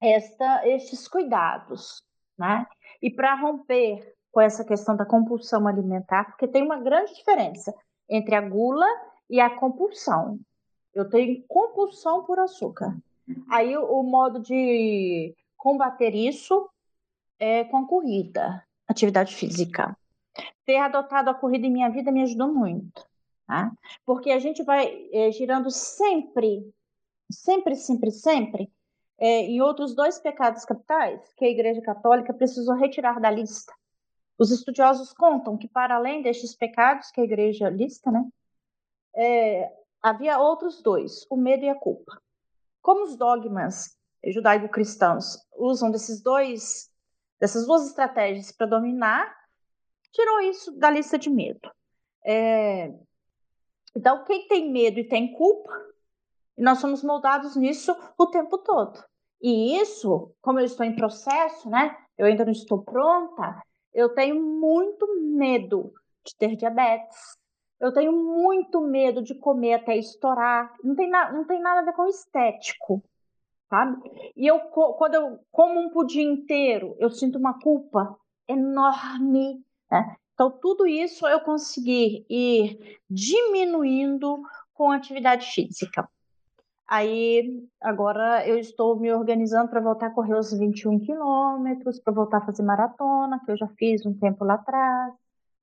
esta, esses cuidados, né? E para romper com essa questão da compulsão alimentar, porque tem uma grande diferença entre a gula e a compulsão. Eu tenho compulsão por açúcar. Aí o modo de combater isso é com a corrida, atividade física. Ter adotado a corrida em minha vida me ajudou muito. Tá? Porque a gente vai é, girando sempre sempre, sempre, sempre, é, em outros dois pecados capitais que a Igreja Católica precisou retirar da lista. Os estudiosos contam que, para além destes pecados que a Igreja lista, né, é, havia outros dois, o medo e a culpa. Como os dogmas judaico-cristãos usam desses dois, dessas duas estratégias para dominar, tirou isso da lista de medo. É, então, quem tem medo e tem culpa, nós somos moldados nisso o tempo todo. E isso, como eu estou em processo, né? Eu ainda não estou pronta. Eu tenho muito medo de ter diabetes. Eu tenho muito medo de comer até estourar. Não tem, na, não tem nada a ver com estético, sabe? E eu, quando eu como um pudim inteiro, eu sinto uma culpa enorme. Né? Então, tudo isso eu consegui ir diminuindo com atividade física. Aí, agora eu estou me organizando para voltar a correr os 21 quilômetros, para voltar a fazer maratona, que eu já fiz um tempo lá atrás.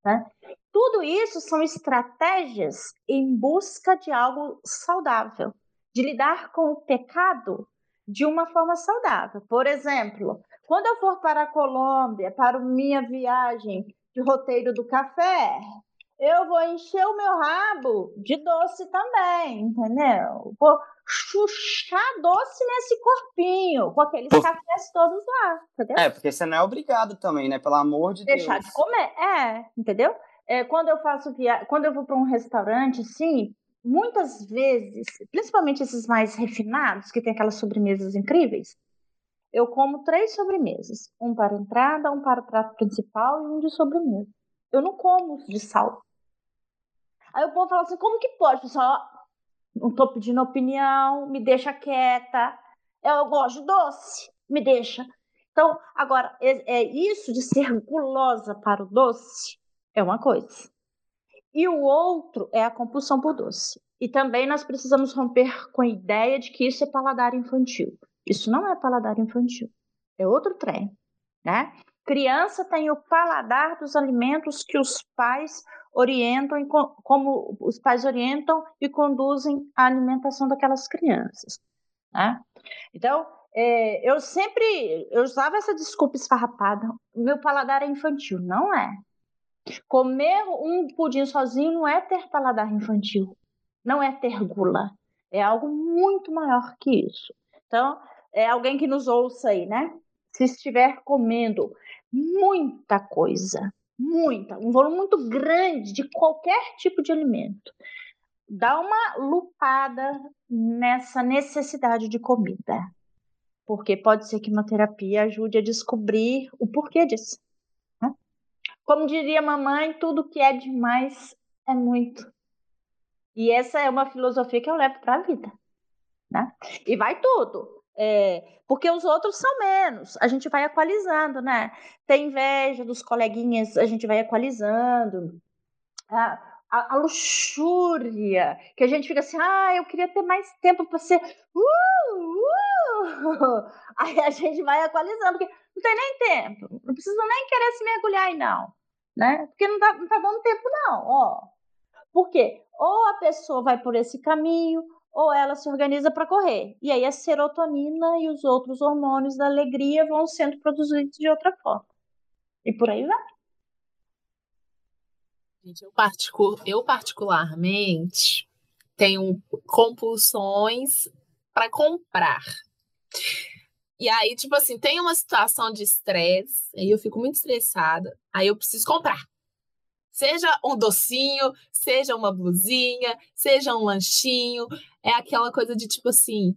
Né? Tudo isso são estratégias em busca de algo saudável, de lidar com o pecado de uma forma saudável. Por exemplo, quando eu for para a Colômbia, para minha viagem de roteiro do café, eu vou encher o meu rabo de doce também, entendeu? Vou chuchar doce nesse corpinho, com aqueles Por... cafés todos lá, entendeu? É, porque você não é obrigado também, né? Pelo amor de Deixar Deus. Deixar de comer, é, entendeu? É, quando eu faço via... quando eu vou para um restaurante, sim, muitas vezes, principalmente esses mais refinados, que tem aquelas sobremesas incríveis, eu como três sobremesas. Um para entrada, um para o prato principal e um de sobremesa. Eu não como de sal. Aí o povo fala assim, como que pode? Pessoal, não estou pedindo opinião, me deixa quieta. Eu gosto de doce, me deixa. Então, agora, é, é isso de ser gulosa para o doce é uma coisa. E o outro é a compulsão por doce. E também nós precisamos romper com a ideia de que isso é paladar infantil. Isso não é paladar infantil, é outro trem, né? Criança tem o paladar dos alimentos que os pais orientam e como os pais orientam e conduzem a alimentação daquelas crianças, né? Então, é, eu sempre eu usava essa desculpa esfarrapada. Meu paladar é infantil, não é? Comer um pudim sozinho não é ter paladar infantil, não é ter gula, é algo muito maior que isso. Então, é alguém que nos ouça aí, né? Se estiver comendo muita coisa, muita, um volume muito grande de qualquer tipo de alimento, dá uma lupada nessa necessidade de comida. Porque pode ser que uma terapia ajude a descobrir o porquê disso. Como diria mamãe, tudo que é demais é muito. E essa é uma filosofia que eu levo para a vida. Né? E vai tudo. É, porque os outros são menos, a gente vai equalizando, né? Tem inveja dos coleguinhas, a gente vai equalizando. A, a, a, luxúria, que a gente fica assim, ah, eu queria ter mais tempo para ser. Uh, uh. [LAUGHS] Aí a gente vai equalizando, porque não tem nem tempo, não precisa nem querer se mergulhar aí, não. Né? Porque não tá, não tá dando tempo, não. Ó. Por quê? Ou a pessoa vai por esse caminho, ou ela se organiza para correr. E aí a serotonina e os outros hormônios da alegria vão sendo produzidos de outra forma. E por aí vai. Gente, eu, particu eu particularmente tenho compulsões para comprar. E aí, tipo assim, tem uma situação de estresse, aí eu fico muito estressada, aí eu preciso comprar. Seja um docinho, seja uma blusinha, seja um lanchinho. É aquela coisa de tipo assim: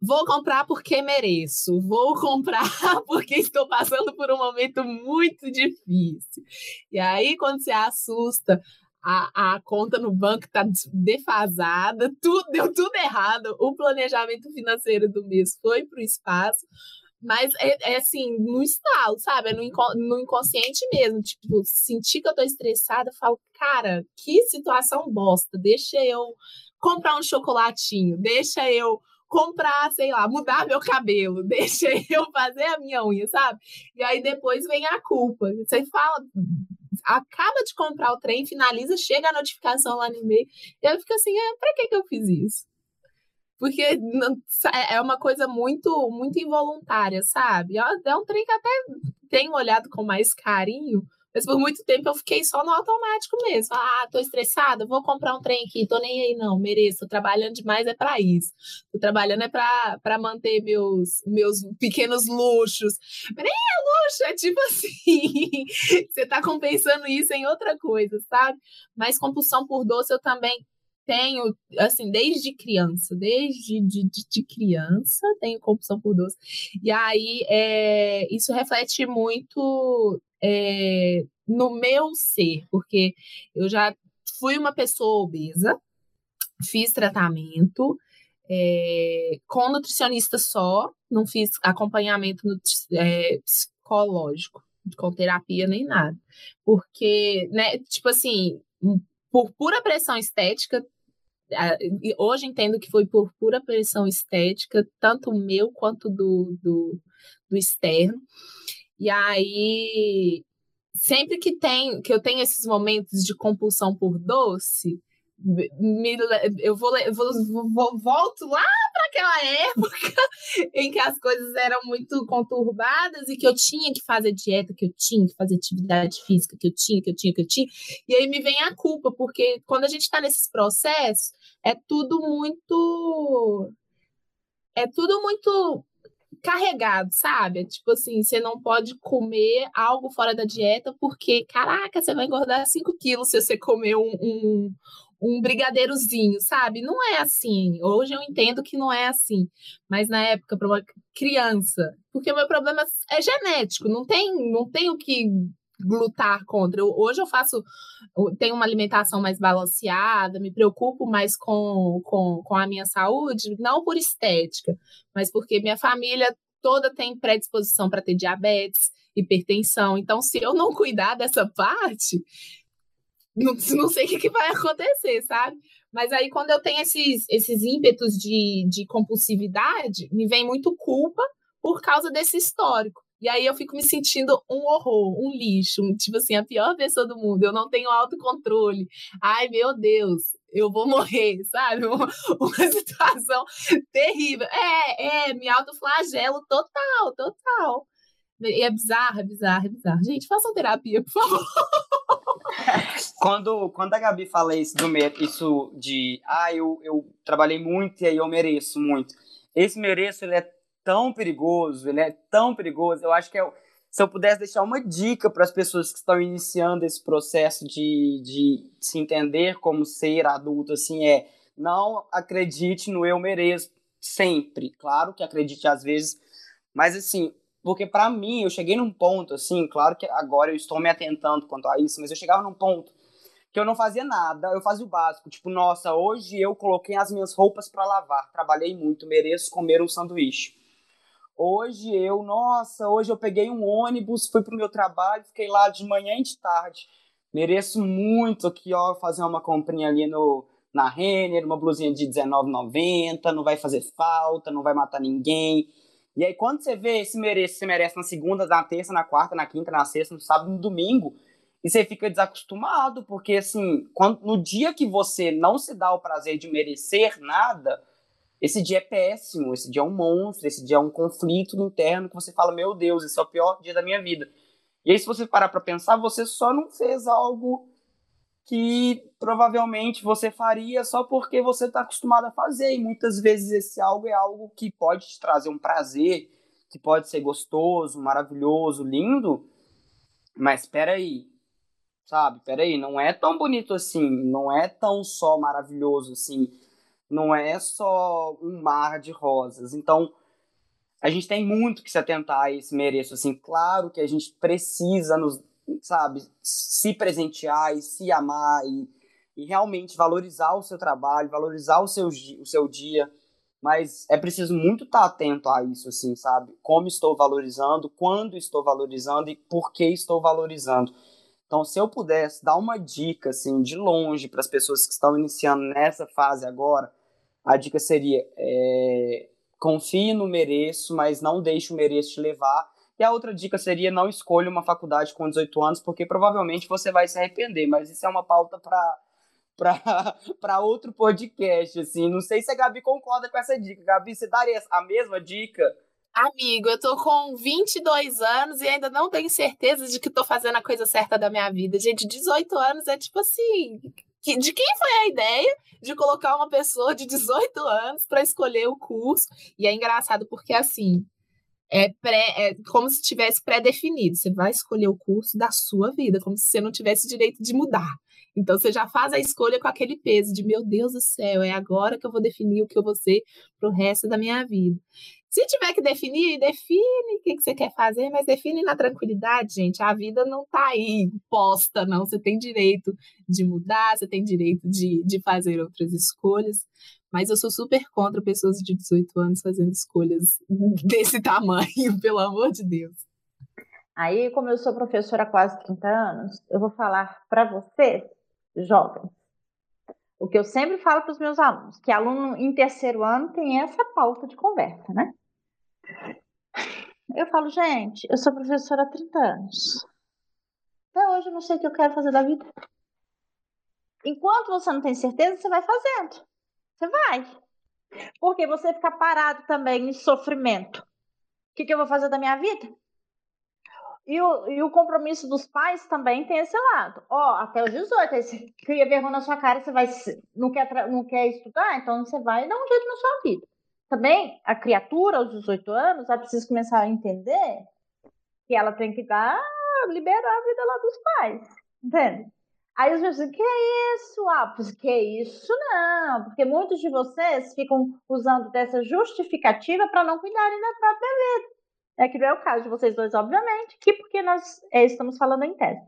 vou comprar porque mereço, vou [LAUGHS] comprar porque estou passando por um momento muito difícil. E aí, quando você assusta, a, a conta no banco está defasada, [LAUGHS] tudo, deu tudo errado, o planejamento financeiro do mês foi para o espaço. Mas é, é, assim, no estalo, sabe? É no, inco no inconsciente mesmo. Tipo, sentir que eu tô estressada, eu falo, cara, que situação bosta. Deixa eu comprar um chocolatinho, deixa eu comprar, sei lá, mudar meu cabelo, [LAUGHS] deixa eu fazer a minha unha, sabe? E aí depois vem a culpa. Você fala, acaba de comprar o trem, finaliza, chega a notificação lá no e-mail, eu fico assim, é, pra que que eu fiz isso? Porque é, é uma coisa muito muito involuntária, sabe? É um trem que até tenho olhado com mais carinho, mas por muito tempo eu fiquei só no automático mesmo. Ah, tô estressada, vou comprar um trem aqui, tô nem aí não, mereço, tô trabalhando demais é para isso. Tô trabalhando é para manter meus meus pequenos luxos. Mas nem é luxo, é tipo assim, [LAUGHS] você tá compensando isso em outra coisa, sabe? Mas compulsão por doce eu também tenho, assim, desde criança, desde de, de, criança, tenho compulsão por doce. E aí, é, isso reflete muito é, no meu ser, porque eu já fui uma pessoa obesa, fiz tratamento é, com nutricionista só, não fiz acompanhamento é, psicológico, com terapia nem nada, porque, né, tipo assim, por pura pressão estética, hoje entendo que foi por pura pressão estética, tanto meu quanto do, do, do externo. E aí, sempre que tem que eu tenho esses momentos de compulsão por doce, me, eu vou, eu vou, vou volto lá para aquela [LAUGHS] época em que as coisas eram muito conturbadas e que eu tinha que fazer dieta, que eu tinha que fazer atividade física, que eu tinha, que eu tinha, que eu tinha. E aí me vem a culpa, porque quando a gente está nesses processos, é tudo muito. É tudo muito carregado, sabe? Tipo assim, você não pode comer algo fora da dieta porque, caraca, você vai engordar 5 quilos se você comer um, um, um brigadeirozinho, sabe? Não é assim. Hoje eu entendo que não é assim. Mas na época, para uma criança, porque o meu problema é genético, não tem, não tem o que lutar contra. Eu, hoje eu faço, eu tenho uma alimentação mais balanceada, me preocupo mais com, com, com a minha saúde, não por estética, mas porque minha família toda tem predisposição para ter diabetes, hipertensão. Então, se eu não cuidar dessa [LAUGHS] parte, não, não sei o que, que vai acontecer, sabe? Mas aí, quando eu tenho esses, esses ímpetos de, de compulsividade, me vem muito culpa por causa desse histórico. E aí eu fico me sentindo um horror, um lixo, tipo assim, a pior pessoa do mundo. Eu não tenho autocontrole. Ai, meu Deus, eu vou morrer, [LAUGHS] sabe? Uma, uma situação terrível. É, é, me autoflagelo total, total. E é bizarro, é bizarro, é bizarro. Gente, façam terapia, por favor. [LAUGHS] quando, quando a Gabi fala isso, do, isso de, ah, eu, eu trabalhei muito e aí eu mereço muito. Esse mereço, ele é tão perigoso, ele é tão perigoso. Eu acho que é, se eu pudesse deixar uma dica para as pessoas que estão iniciando esse processo de, de se entender como ser adulto, assim, é não acredite no eu mereço sempre. Claro que acredite às vezes, mas assim, porque para mim eu cheguei num ponto, assim, claro que agora eu estou me atentando quanto a isso, mas eu chegava num ponto que eu não fazia nada, eu fazia o básico, tipo, nossa, hoje eu coloquei as minhas roupas para lavar, trabalhei muito, mereço comer um sanduíche. Hoje eu, nossa, hoje eu peguei um ônibus, fui pro meu trabalho, fiquei lá de manhã e de tarde. Mereço muito aqui, ó, fazer uma comprinha ali no, na Renner, uma blusinha de R$19,90, não vai fazer falta, não vai matar ninguém. E aí, quando você vê esse merece, você merece na segunda, na terça, na quarta, na quinta, na sexta, no sábado, no domingo, e você fica desacostumado, porque assim, quando, no dia que você não se dá o prazer de merecer nada, esse dia é péssimo, esse dia é um monstro, esse dia é um conflito interno que você fala, meu Deus, esse é o pior dia da minha vida. E aí, se você parar para pensar, você só não fez algo que provavelmente você faria só porque você está acostumado a fazer. E muitas vezes esse algo é algo que pode te trazer um prazer, que pode ser gostoso, maravilhoso, lindo. Mas espera aí, sabe? Espera aí, não é tão bonito assim, não é tão só maravilhoso assim não é só um mar de rosas. Então, a gente tem muito que se atentar a esse mereço, assim, claro que a gente precisa nos, sabe, se presentear e se amar e, e realmente valorizar o seu trabalho, valorizar o seu, o seu dia, mas é preciso muito estar atento a isso, assim, sabe? Como estou valorizando, quando estou valorizando e por que estou valorizando. Então, se eu pudesse dar uma dica, assim, de longe para as pessoas que estão iniciando nessa fase agora, a dica seria: é, confie no mereço, mas não deixe o mereço te levar. E a outra dica seria: não escolha uma faculdade com 18 anos, porque provavelmente você vai se arrepender. Mas isso é uma pauta para [LAUGHS] para outro podcast, assim. Não sei se a Gabi concorda com essa dica. Gabi, você daria a mesma dica? Amigo, eu tô com 22 anos e ainda não tenho certeza de que tô fazendo a coisa certa da minha vida. Gente, 18 anos é tipo assim. De quem foi a ideia de colocar uma pessoa de 18 anos para escolher o curso? E é engraçado porque, assim, é, pré, é como se tivesse pré-definido. Você vai escolher o curso da sua vida, como se você não tivesse direito de mudar. Então você já faz a escolha com aquele peso de meu Deus do céu, é agora que eu vou definir o que eu vou ser pro resto da minha vida. Se tiver que definir, define o que, que você quer fazer, mas define na tranquilidade, gente. A vida não tá aí posta, não. Você tem direito de mudar, você tem direito de, de fazer outras escolhas. Mas eu sou super contra pessoas de 18 anos fazendo escolhas [LAUGHS] desse tamanho, [LAUGHS] pelo amor de Deus. Aí, como eu sou professora há quase 30 anos, eu vou falar para vocês, jovens, o que eu sempre falo para os meus alunos, que aluno em terceiro ano tem essa pauta de conversa, né? Eu falo, gente, eu sou professora há 30 anos. Até hoje eu não sei o que eu quero fazer da vida. Enquanto você não tem certeza, você vai fazendo. Você vai. Porque você fica parado também em sofrimento. O que, que eu vou fazer da minha vida? E o, e o compromisso dos pais também tem esse lado. Ó, até os 18, aí você cria vergonha na sua cara, você vai, não quer, não quer estudar, então você vai dar um jeito na sua vida. Também a criatura, aos 18 anos, ela precisa começar a entender que ela tem que dar, liberar a vida lá dos pais. Entende? Aí os meus dizem, que isso? Ah, que isso não, porque muitos de vocês ficam usando dessa justificativa para não cuidarem da própria vida. É que não é o caso de vocês dois, obviamente, que porque nós é, estamos falando em tese.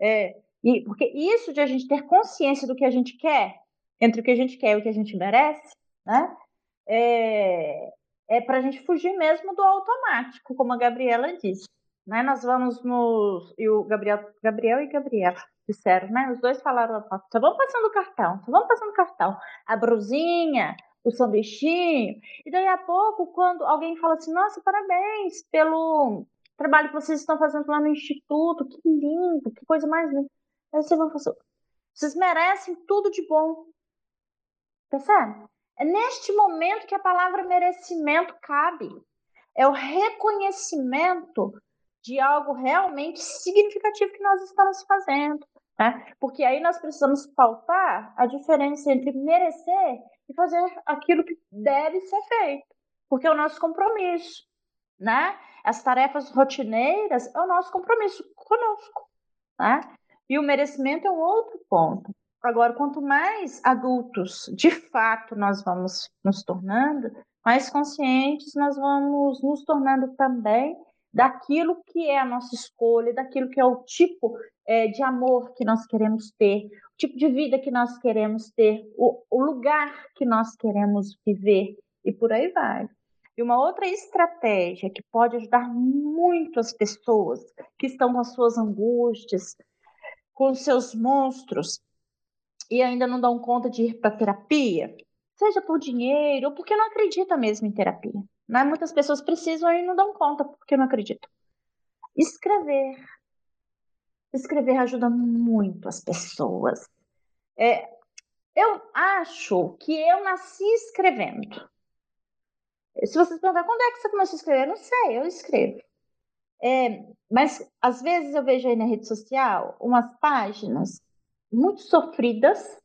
É, e porque isso de a gente ter consciência do que a gente quer, entre o que a gente quer e o que a gente merece, né? É, é para a gente fugir mesmo do automático, como a Gabriela disse. Né? Nós vamos nos. E o Gabriel, Gabriel e Gabriela disseram, né? Os dois falaram, só vamos passando cartão, só vamos passando cartão. A brusinha, o sanduichinho. E daí a pouco, quando alguém fala assim, nossa, parabéns pelo trabalho que vocês estão fazendo lá no instituto, que lindo, que coisa mais linda. Aí vocês vão falar, vocês merecem tudo de bom. Percebe? É neste momento que a palavra merecimento cabe. É o reconhecimento de algo realmente significativo que nós estamos fazendo. Né? Porque aí nós precisamos pautar a diferença entre merecer e fazer aquilo que deve ser feito, porque é o nosso compromisso, né? As tarefas rotineiras é o nosso compromisso conosco, né? E o merecimento é um outro ponto. Agora, quanto mais adultos de fato nós vamos nos tornando, mais conscientes nós vamos nos tornando também daquilo que é a nossa escolha, daquilo que é o tipo é, de amor que nós queremos ter, o tipo de vida que nós queremos ter, o, o lugar que nós queremos viver e por aí vai. E uma outra estratégia que pode ajudar muito as pessoas que estão com as suas angústias, com seus monstros e ainda não dão conta de ir para terapia, seja por dinheiro ou porque não acredita mesmo em terapia. Né? Muitas pessoas precisam e não dão conta porque não acreditam. Escrever, escrever ajuda muito as pessoas. É, eu acho que eu nasci escrevendo. Se vocês perguntarem quando é que você começou a escrever, eu não sei, eu escrevo. É, mas às vezes eu vejo aí na rede social umas páginas muito sofridas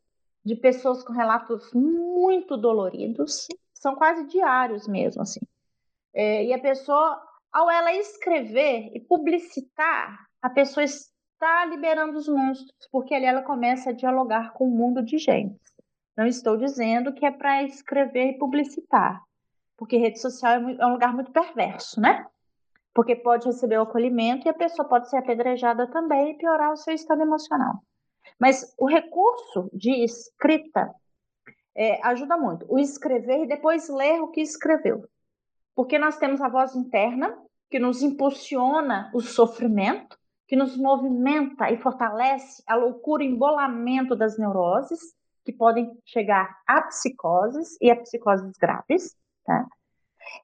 de pessoas com relatos muito doloridos, são quase diários mesmo, assim. É, e a pessoa, ao ela escrever e publicitar, a pessoa está liberando os monstros, porque ali ela começa a dialogar com o um mundo de gente. Não estou dizendo que é para escrever e publicitar, porque rede social é, é um lugar muito perverso, né? Porque pode receber o acolhimento e a pessoa pode ser apedrejada também e piorar o seu estado emocional. Mas o recurso de escrita é, ajuda muito. O escrever e depois ler o que escreveu. Porque nós temos a voz interna, que nos impulsiona o sofrimento, que nos movimenta e fortalece a loucura, o embolamento das neuroses, que podem chegar a psicoses e a psicoses graves. Tá?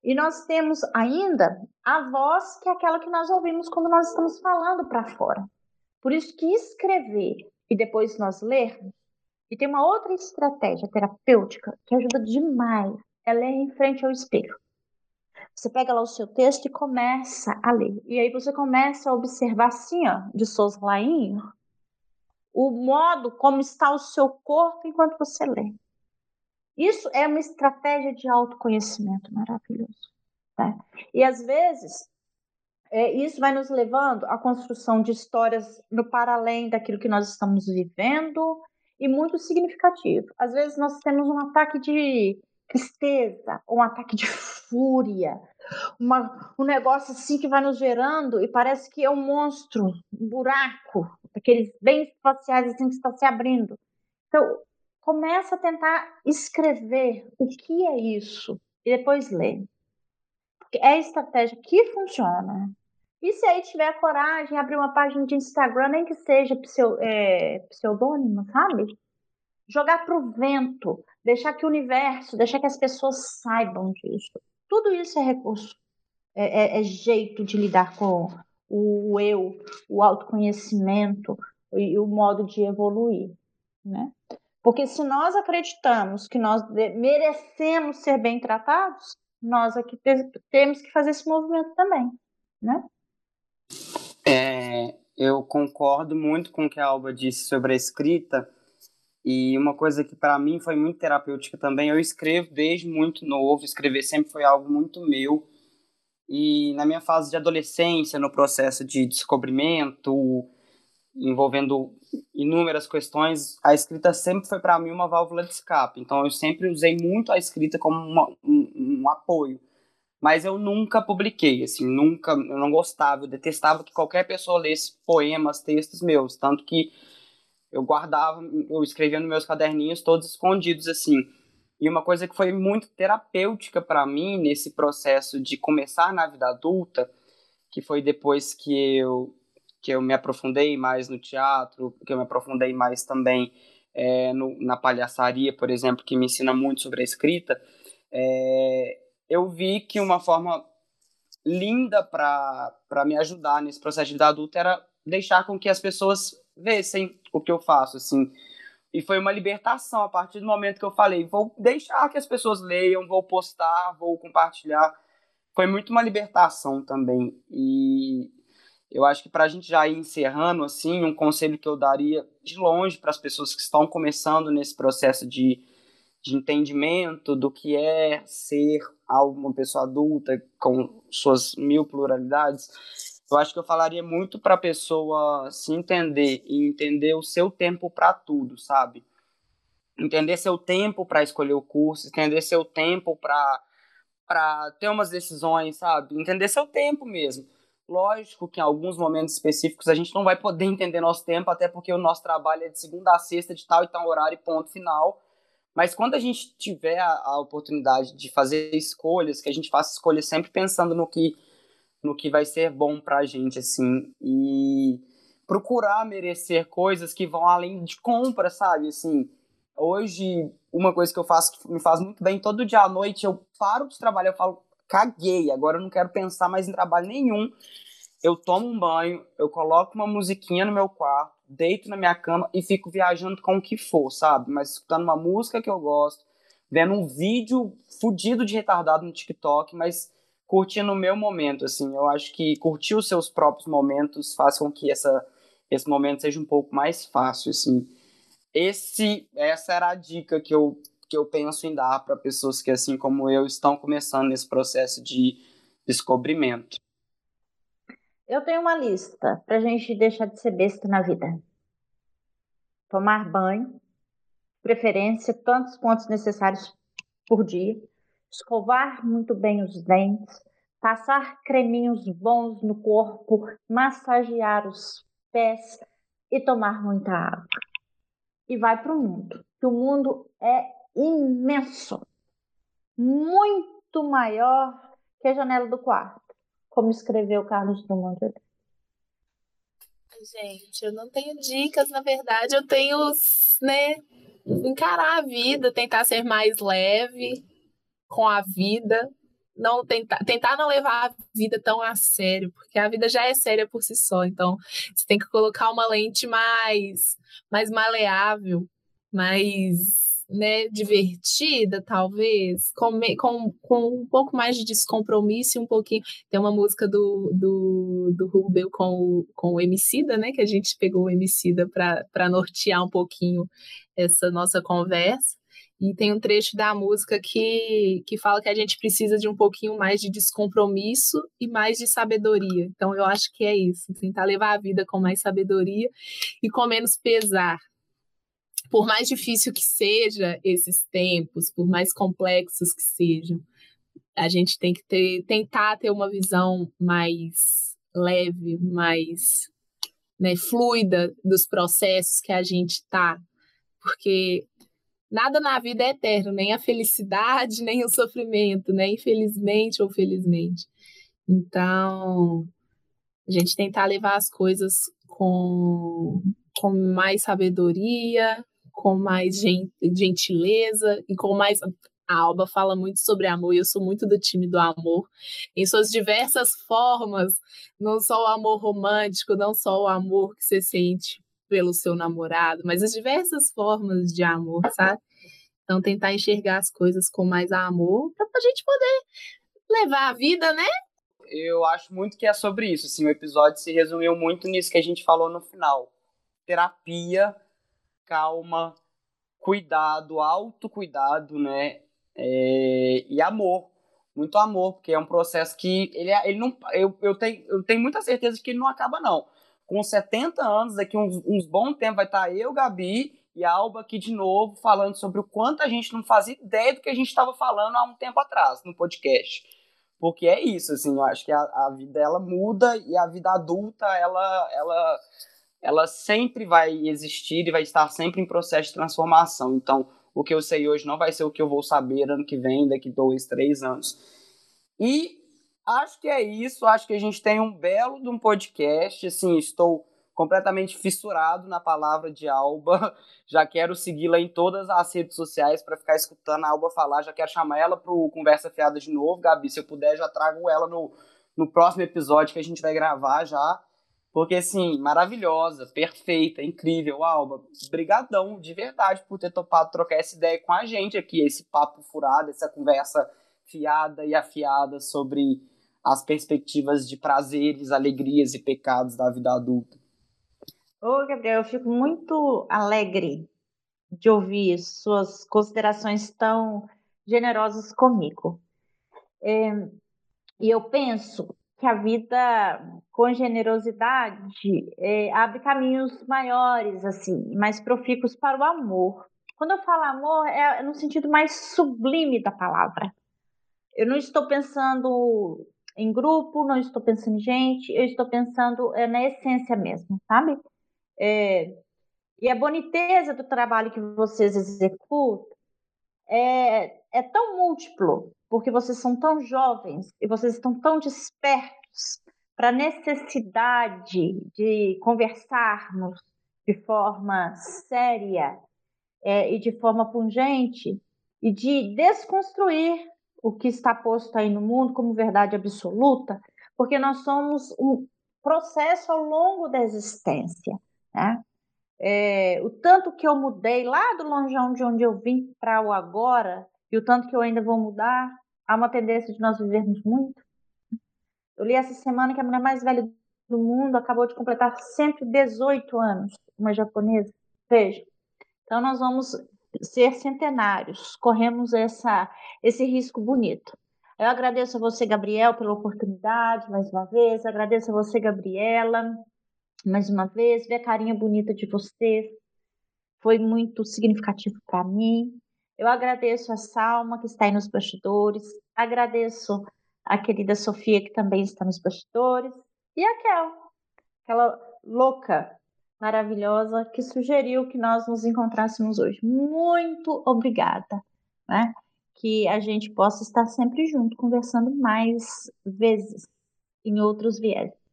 E nós temos ainda a voz, que é aquela que nós ouvimos quando nós estamos falando para fora. Por isso que escrever e depois nós lermos E tem uma outra estratégia terapêutica que ajuda demais. É em frente ao espelho. Você pega lá o seu texto e começa a ler. E aí você começa a observar assim, ó, de soslainho, o modo como está o seu corpo enquanto você lê. Isso é uma estratégia de autoconhecimento maravilhoso. Tá? E às vezes, é, isso vai nos levando à construção de histórias no paralém daquilo que nós estamos vivendo e muito significativo. Às vezes nós temos um ataque de tristeza, um ataque de fúria, uma, um negócio assim que vai nos gerando e parece que é um monstro, um buraco, aqueles bem espaciais assim que está se abrindo. Então, começa a tentar escrever o que é isso e depois ler. Porque é a estratégia que funciona. E se aí tiver coragem, abrir uma página de Instagram, nem que seja pseu, é, pseudônimo, sabe? Jogar para o vento, deixar que o universo, deixar que as pessoas saibam disso. Tudo isso é recurso, é, é, é jeito de lidar com o eu, o autoconhecimento e o modo de evoluir, né? Porque se nós acreditamos que nós merecemos ser bem tratados, nós aqui temos que fazer esse movimento também, né? É, eu concordo muito com o que a Alba disse sobre a escrita e uma coisa que para mim foi muito terapêutica também, eu escrevo desde muito novo, escrever sempre foi algo muito meu. E na minha fase de adolescência, no processo de descobrimento, envolvendo inúmeras questões, a escrita sempre foi para mim uma válvula de escape. Então eu sempre usei muito a escrita como uma, um, um, apoio. Mas eu nunca publiquei, assim, nunca, eu não gostava, eu detestava que qualquer pessoa lesse poemas, textos meus, tanto que eu guardava, eu escrevia nos meus caderninhos todos escondidos assim. E uma coisa que foi muito terapêutica para mim nesse processo de começar na vida adulta, que foi depois que eu que eu me aprofundei mais no teatro, que eu me aprofundei mais também é, no, na palhaçaria, por exemplo, que me ensina muito sobre a escrita, é, eu vi que uma forma linda para me ajudar nesse processo de vida adulta era deixar com que as pessoas vissem o que eu faço, assim. E foi uma libertação a partir do momento que eu falei, vou deixar que as pessoas leiam, vou postar, vou compartilhar. Foi muito uma libertação também. E eu acho que para a gente já ir encerrando, assim, um conselho que eu daria de longe para as pessoas que estão começando nesse processo de, de entendimento do que é ser uma pessoa adulta com suas mil pluralidades, eu acho que eu falaria muito para a pessoa se entender e entender o seu tempo para tudo, sabe? Entender seu tempo para escolher o curso, entender seu tempo para para ter umas decisões, sabe? Entender seu tempo mesmo. Lógico que em alguns momentos específicos a gente não vai poder entender nosso tempo, até porque o nosso trabalho é de segunda a sexta, de tal e tal horário ponto final. Mas quando a gente tiver a, a oportunidade de fazer escolhas, que a gente faça escolhas sempre pensando no que, no que vai ser bom pra gente, assim, e procurar merecer coisas que vão além de compra, sabe? Assim, hoje, uma coisa que eu faço que me faz muito bem, todo dia à noite eu paro de trabalhar, eu falo, caguei, agora eu não quero pensar mais em trabalho nenhum. Eu tomo um banho, eu coloco uma musiquinha no meu quarto, deito na minha cama e fico viajando com o que for, sabe? Mas escutando uma música que eu gosto, vendo um vídeo fudido de retardado no TikTok, mas curtindo o meu momento, assim. Eu acho que curtir os seus próprios momentos faz com que essa, esse momento seja um pouco mais fácil, assim. Esse, essa era a dica que eu que eu penso em dar para pessoas que, assim como eu, estão começando nesse processo de descobrimento? Eu tenho uma lista para a gente deixar de ser besta na vida. Tomar banho, preferência, tantos pontos necessários por dia, escovar muito bem os dentes, passar creminhos bons no corpo, massagear os pés e tomar muita água. E vai para o mundo. Que o mundo é imenso, muito maior que a janela do quarto, como escreveu Carlos Drummond. De Gente, eu não tenho dicas, na verdade, eu tenho, né, encarar a vida, tentar ser mais leve com a vida, não tentar, tentar não levar a vida tão a sério, porque a vida já é séria por si só, então você tem que colocar uma lente mais mais maleável mais né, divertida, talvez, com, com, com um pouco mais de descompromisso e um pouquinho. Tem uma música do, do, do Rubel com o, com o Emicida, né? Que a gente pegou o Emicida para nortear um pouquinho essa nossa conversa. E tem um trecho da música que, que fala que a gente precisa de um pouquinho mais de descompromisso e mais de sabedoria. Então, eu acho que é isso, tentar levar a vida com mais sabedoria e com menos pesar, por mais difícil que seja esses tempos, por mais complexos que sejam, a gente tem que ter, tentar ter uma visão mais leve, mais né, fluida dos processos que a gente está, porque nada na vida é eterno, nem a felicidade, [LAUGHS] nem o sofrimento, né? Infelizmente ou felizmente. Então, a gente tentar levar as coisas com, com mais sabedoria, com mais gentileza e com mais. A Alba fala muito sobre amor e eu sou muito do time do amor, em suas diversas formas, não só o amor romântico, não só o amor que você sente pelo seu namorado, mas as diversas formas de amor, sabe? Então, tentar enxergar as coisas com mais amor para a gente poder levar a vida, né? Eu acho muito que é sobre isso. Assim, o episódio se resumiu muito nisso que a gente falou no final. Terapia calma, cuidado, autocuidado, né? É, e amor, muito amor, porque é um processo que ele, é, ele não. Eu, eu, tenho, eu tenho muita certeza que ele não acaba, não. Com 70 anos, daqui uns, uns bom tempo, vai estar eu, Gabi e Alba aqui de novo, falando sobre o quanto a gente não fazia ideia do que a gente estava falando há um tempo atrás no podcast. Porque é isso, assim, eu acho que a, a vida ela muda e a vida adulta, ela, ela ela sempre vai existir e vai estar sempre em processo de transformação. Então, o que eu sei hoje não vai ser o que eu vou saber ano que vem, daqui dois, três anos. E acho que é isso. Acho que a gente tem um belo de um podcast. Assim, estou completamente fissurado na palavra de Alba. [LAUGHS] Já quero segui-la em todas as redes sociais para ficar escutando a Alba falar. Já quero chamar ela para o Conversa Fiada de novo, Gabi. Se eu puder, já trago ela no, no próximo episódio que a gente vai gravar já. Porque, assim, maravilhosa, perfeita, incrível, Alba. Brigadão, de verdade, por ter topado trocar essa ideia com a gente aqui, esse papo furado, essa conversa fiada e afiada sobre as perspectivas de prazeres, alegrias e pecados da vida adulta. Ô, Gabriel, eu fico muito alegre de ouvir suas considerações tão generosas comigo. É, e eu penso que a vida com generosidade é, abre caminhos maiores, assim, mais profícuos para o amor. Quando eu falo amor, é, no sentido mais sublime da palavra. Eu não estou pensando em grupo, não estou pensando em gente, eu estou pensando é, na essência mesmo, sabe? É, e a boniteza do trabalho que vocês executam é, é tão múltiplo porque vocês são tão jovens e vocês estão tão despertos para a necessidade de conversarmos de forma séria é, e de forma pungente e de desconstruir o que está posto aí no mundo como verdade absoluta, porque nós somos um processo ao longo da existência. Né? É, o tanto que eu mudei lá do longeão de onde eu vim para o agora, e o tanto que eu ainda vou mudar, há uma tendência de nós vivermos muito. Eu li essa semana que a mulher mais velha do mundo acabou de completar 118 anos, uma japonesa. Veja. Então nós vamos ser centenários, corremos essa, esse risco bonito. Eu agradeço a você, Gabriel, pela oportunidade, mais uma vez. Agradeço a você, Gabriela, mais uma vez. Ver a carinha bonita de vocês foi muito significativo para mim. Eu agradeço a Salma, que está aí nos bastidores, agradeço a querida Sofia, que também está nos bastidores, e a Kel, aquela louca maravilhosa que sugeriu que nós nos encontrássemos hoje. Muito obrigada, né? Que a gente possa estar sempre junto, conversando mais vezes em outros vieses.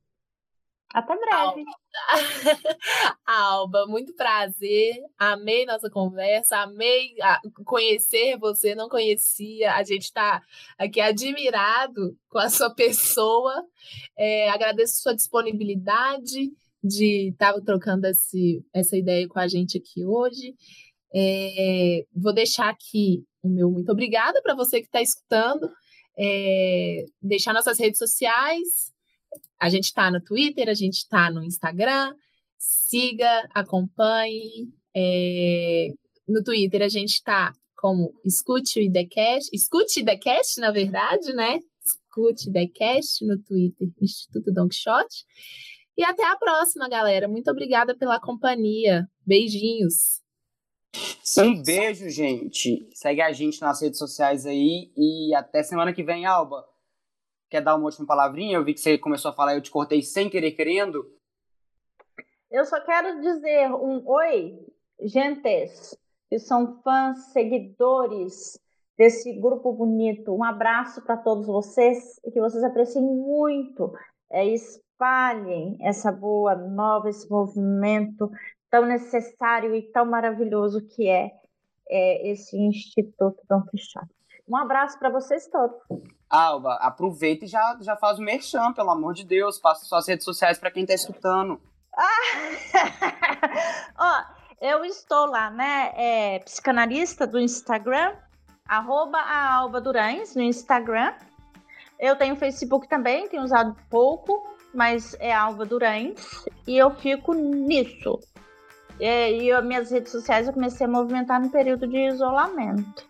Até breve. [LAUGHS] Alba, muito prazer. Amei nossa conversa, amei ah, conhecer você, não conhecia. A gente está aqui admirado com a sua pessoa. É, agradeço sua disponibilidade de estar tá trocando esse, essa ideia com a gente aqui hoje. É, vou deixar aqui o meu muito obrigada para você que está escutando. É, deixar nossas redes sociais. A gente está no Twitter, a gente está no Instagram. Siga, acompanhe. É, no Twitter a gente está como Escute o IDCast, Escute IDCast, na verdade, né? Escute IDCast no Twitter, Instituto Don Quixote. E até a próxima, galera. Muito obrigada pela companhia. Beijinhos. Um beijo, gente. Segue a gente nas redes sociais aí e até semana que vem, Alba. Quer dar uma última palavrinha? Eu vi que você começou a falar, eu te cortei sem querer querendo. Eu só quero dizer um oi, gentes, que são fãs, seguidores desse grupo bonito. Um abraço para todos vocês e que vocês apreciem muito. É, espalhem essa boa nova, esse movimento tão necessário e tão maravilhoso que é, é esse Instituto Dom Quixote. Um abraço para vocês todos. Alba, aproveita e já, já faz o merchan, pelo amor de Deus. Passa suas redes sociais para quem está escutando. [LAUGHS] Ó, eu estou lá, né? É, psicanalista do Instagram, arroba a Alba Durães no Instagram. Eu tenho Facebook também, tenho usado pouco, mas é Alba Durães. E eu fico nisso. É, e as minhas redes sociais eu comecei a movimentar no período de isolamento.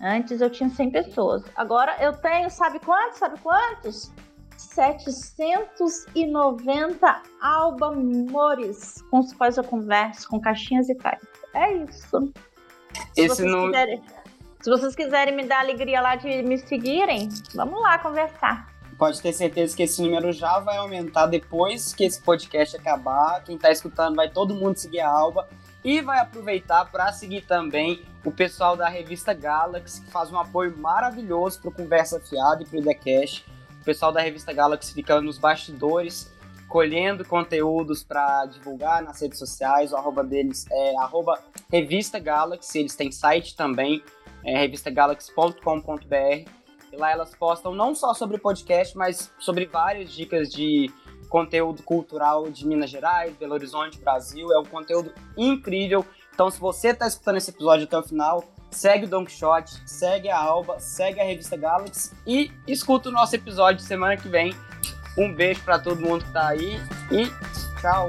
Antes eu tinha 100 pessoas. Agora eu tenho, sabe quantos? Sabe quantos? 790 albamores com os quais eu converso, com caixinhas e tais. É isso. Se Esse vocês, quiserem, se vocês quiserem me dar alegria lá de me seguirem, vamos lá conversar pode ter certeza que esse número já vai aumentar depois que esse podcast acabar. Quem está escutando vai todo mundo seguir a Alba e vai aproveitar para seguir também o pessoal da revista Galaxy, que faz um apoio maravilhoso para Conversa Fiada e para o TheCast. O pessoal da revista Galaxy fica nos bastidores, colhendo conteúdos para divulgar nas redes sociais. O arroba deles é arroba Revista Galaxy, eles têm site também, é revistagalaxy.com.br e lá elas postam não só sobre podcast, mas sobre várias dicas de conteúdo cultural de Minas Gerais, Belo Horizonte, Brasil. É um conteúdo incrível. Então, se você está escutando esse episódio até o final, segue o Don Quixote, segue a Alba, segue a revista Galaxy e escuta o nosso episódio semana que vem. Um beijo para todo mundo que está aí e tchau!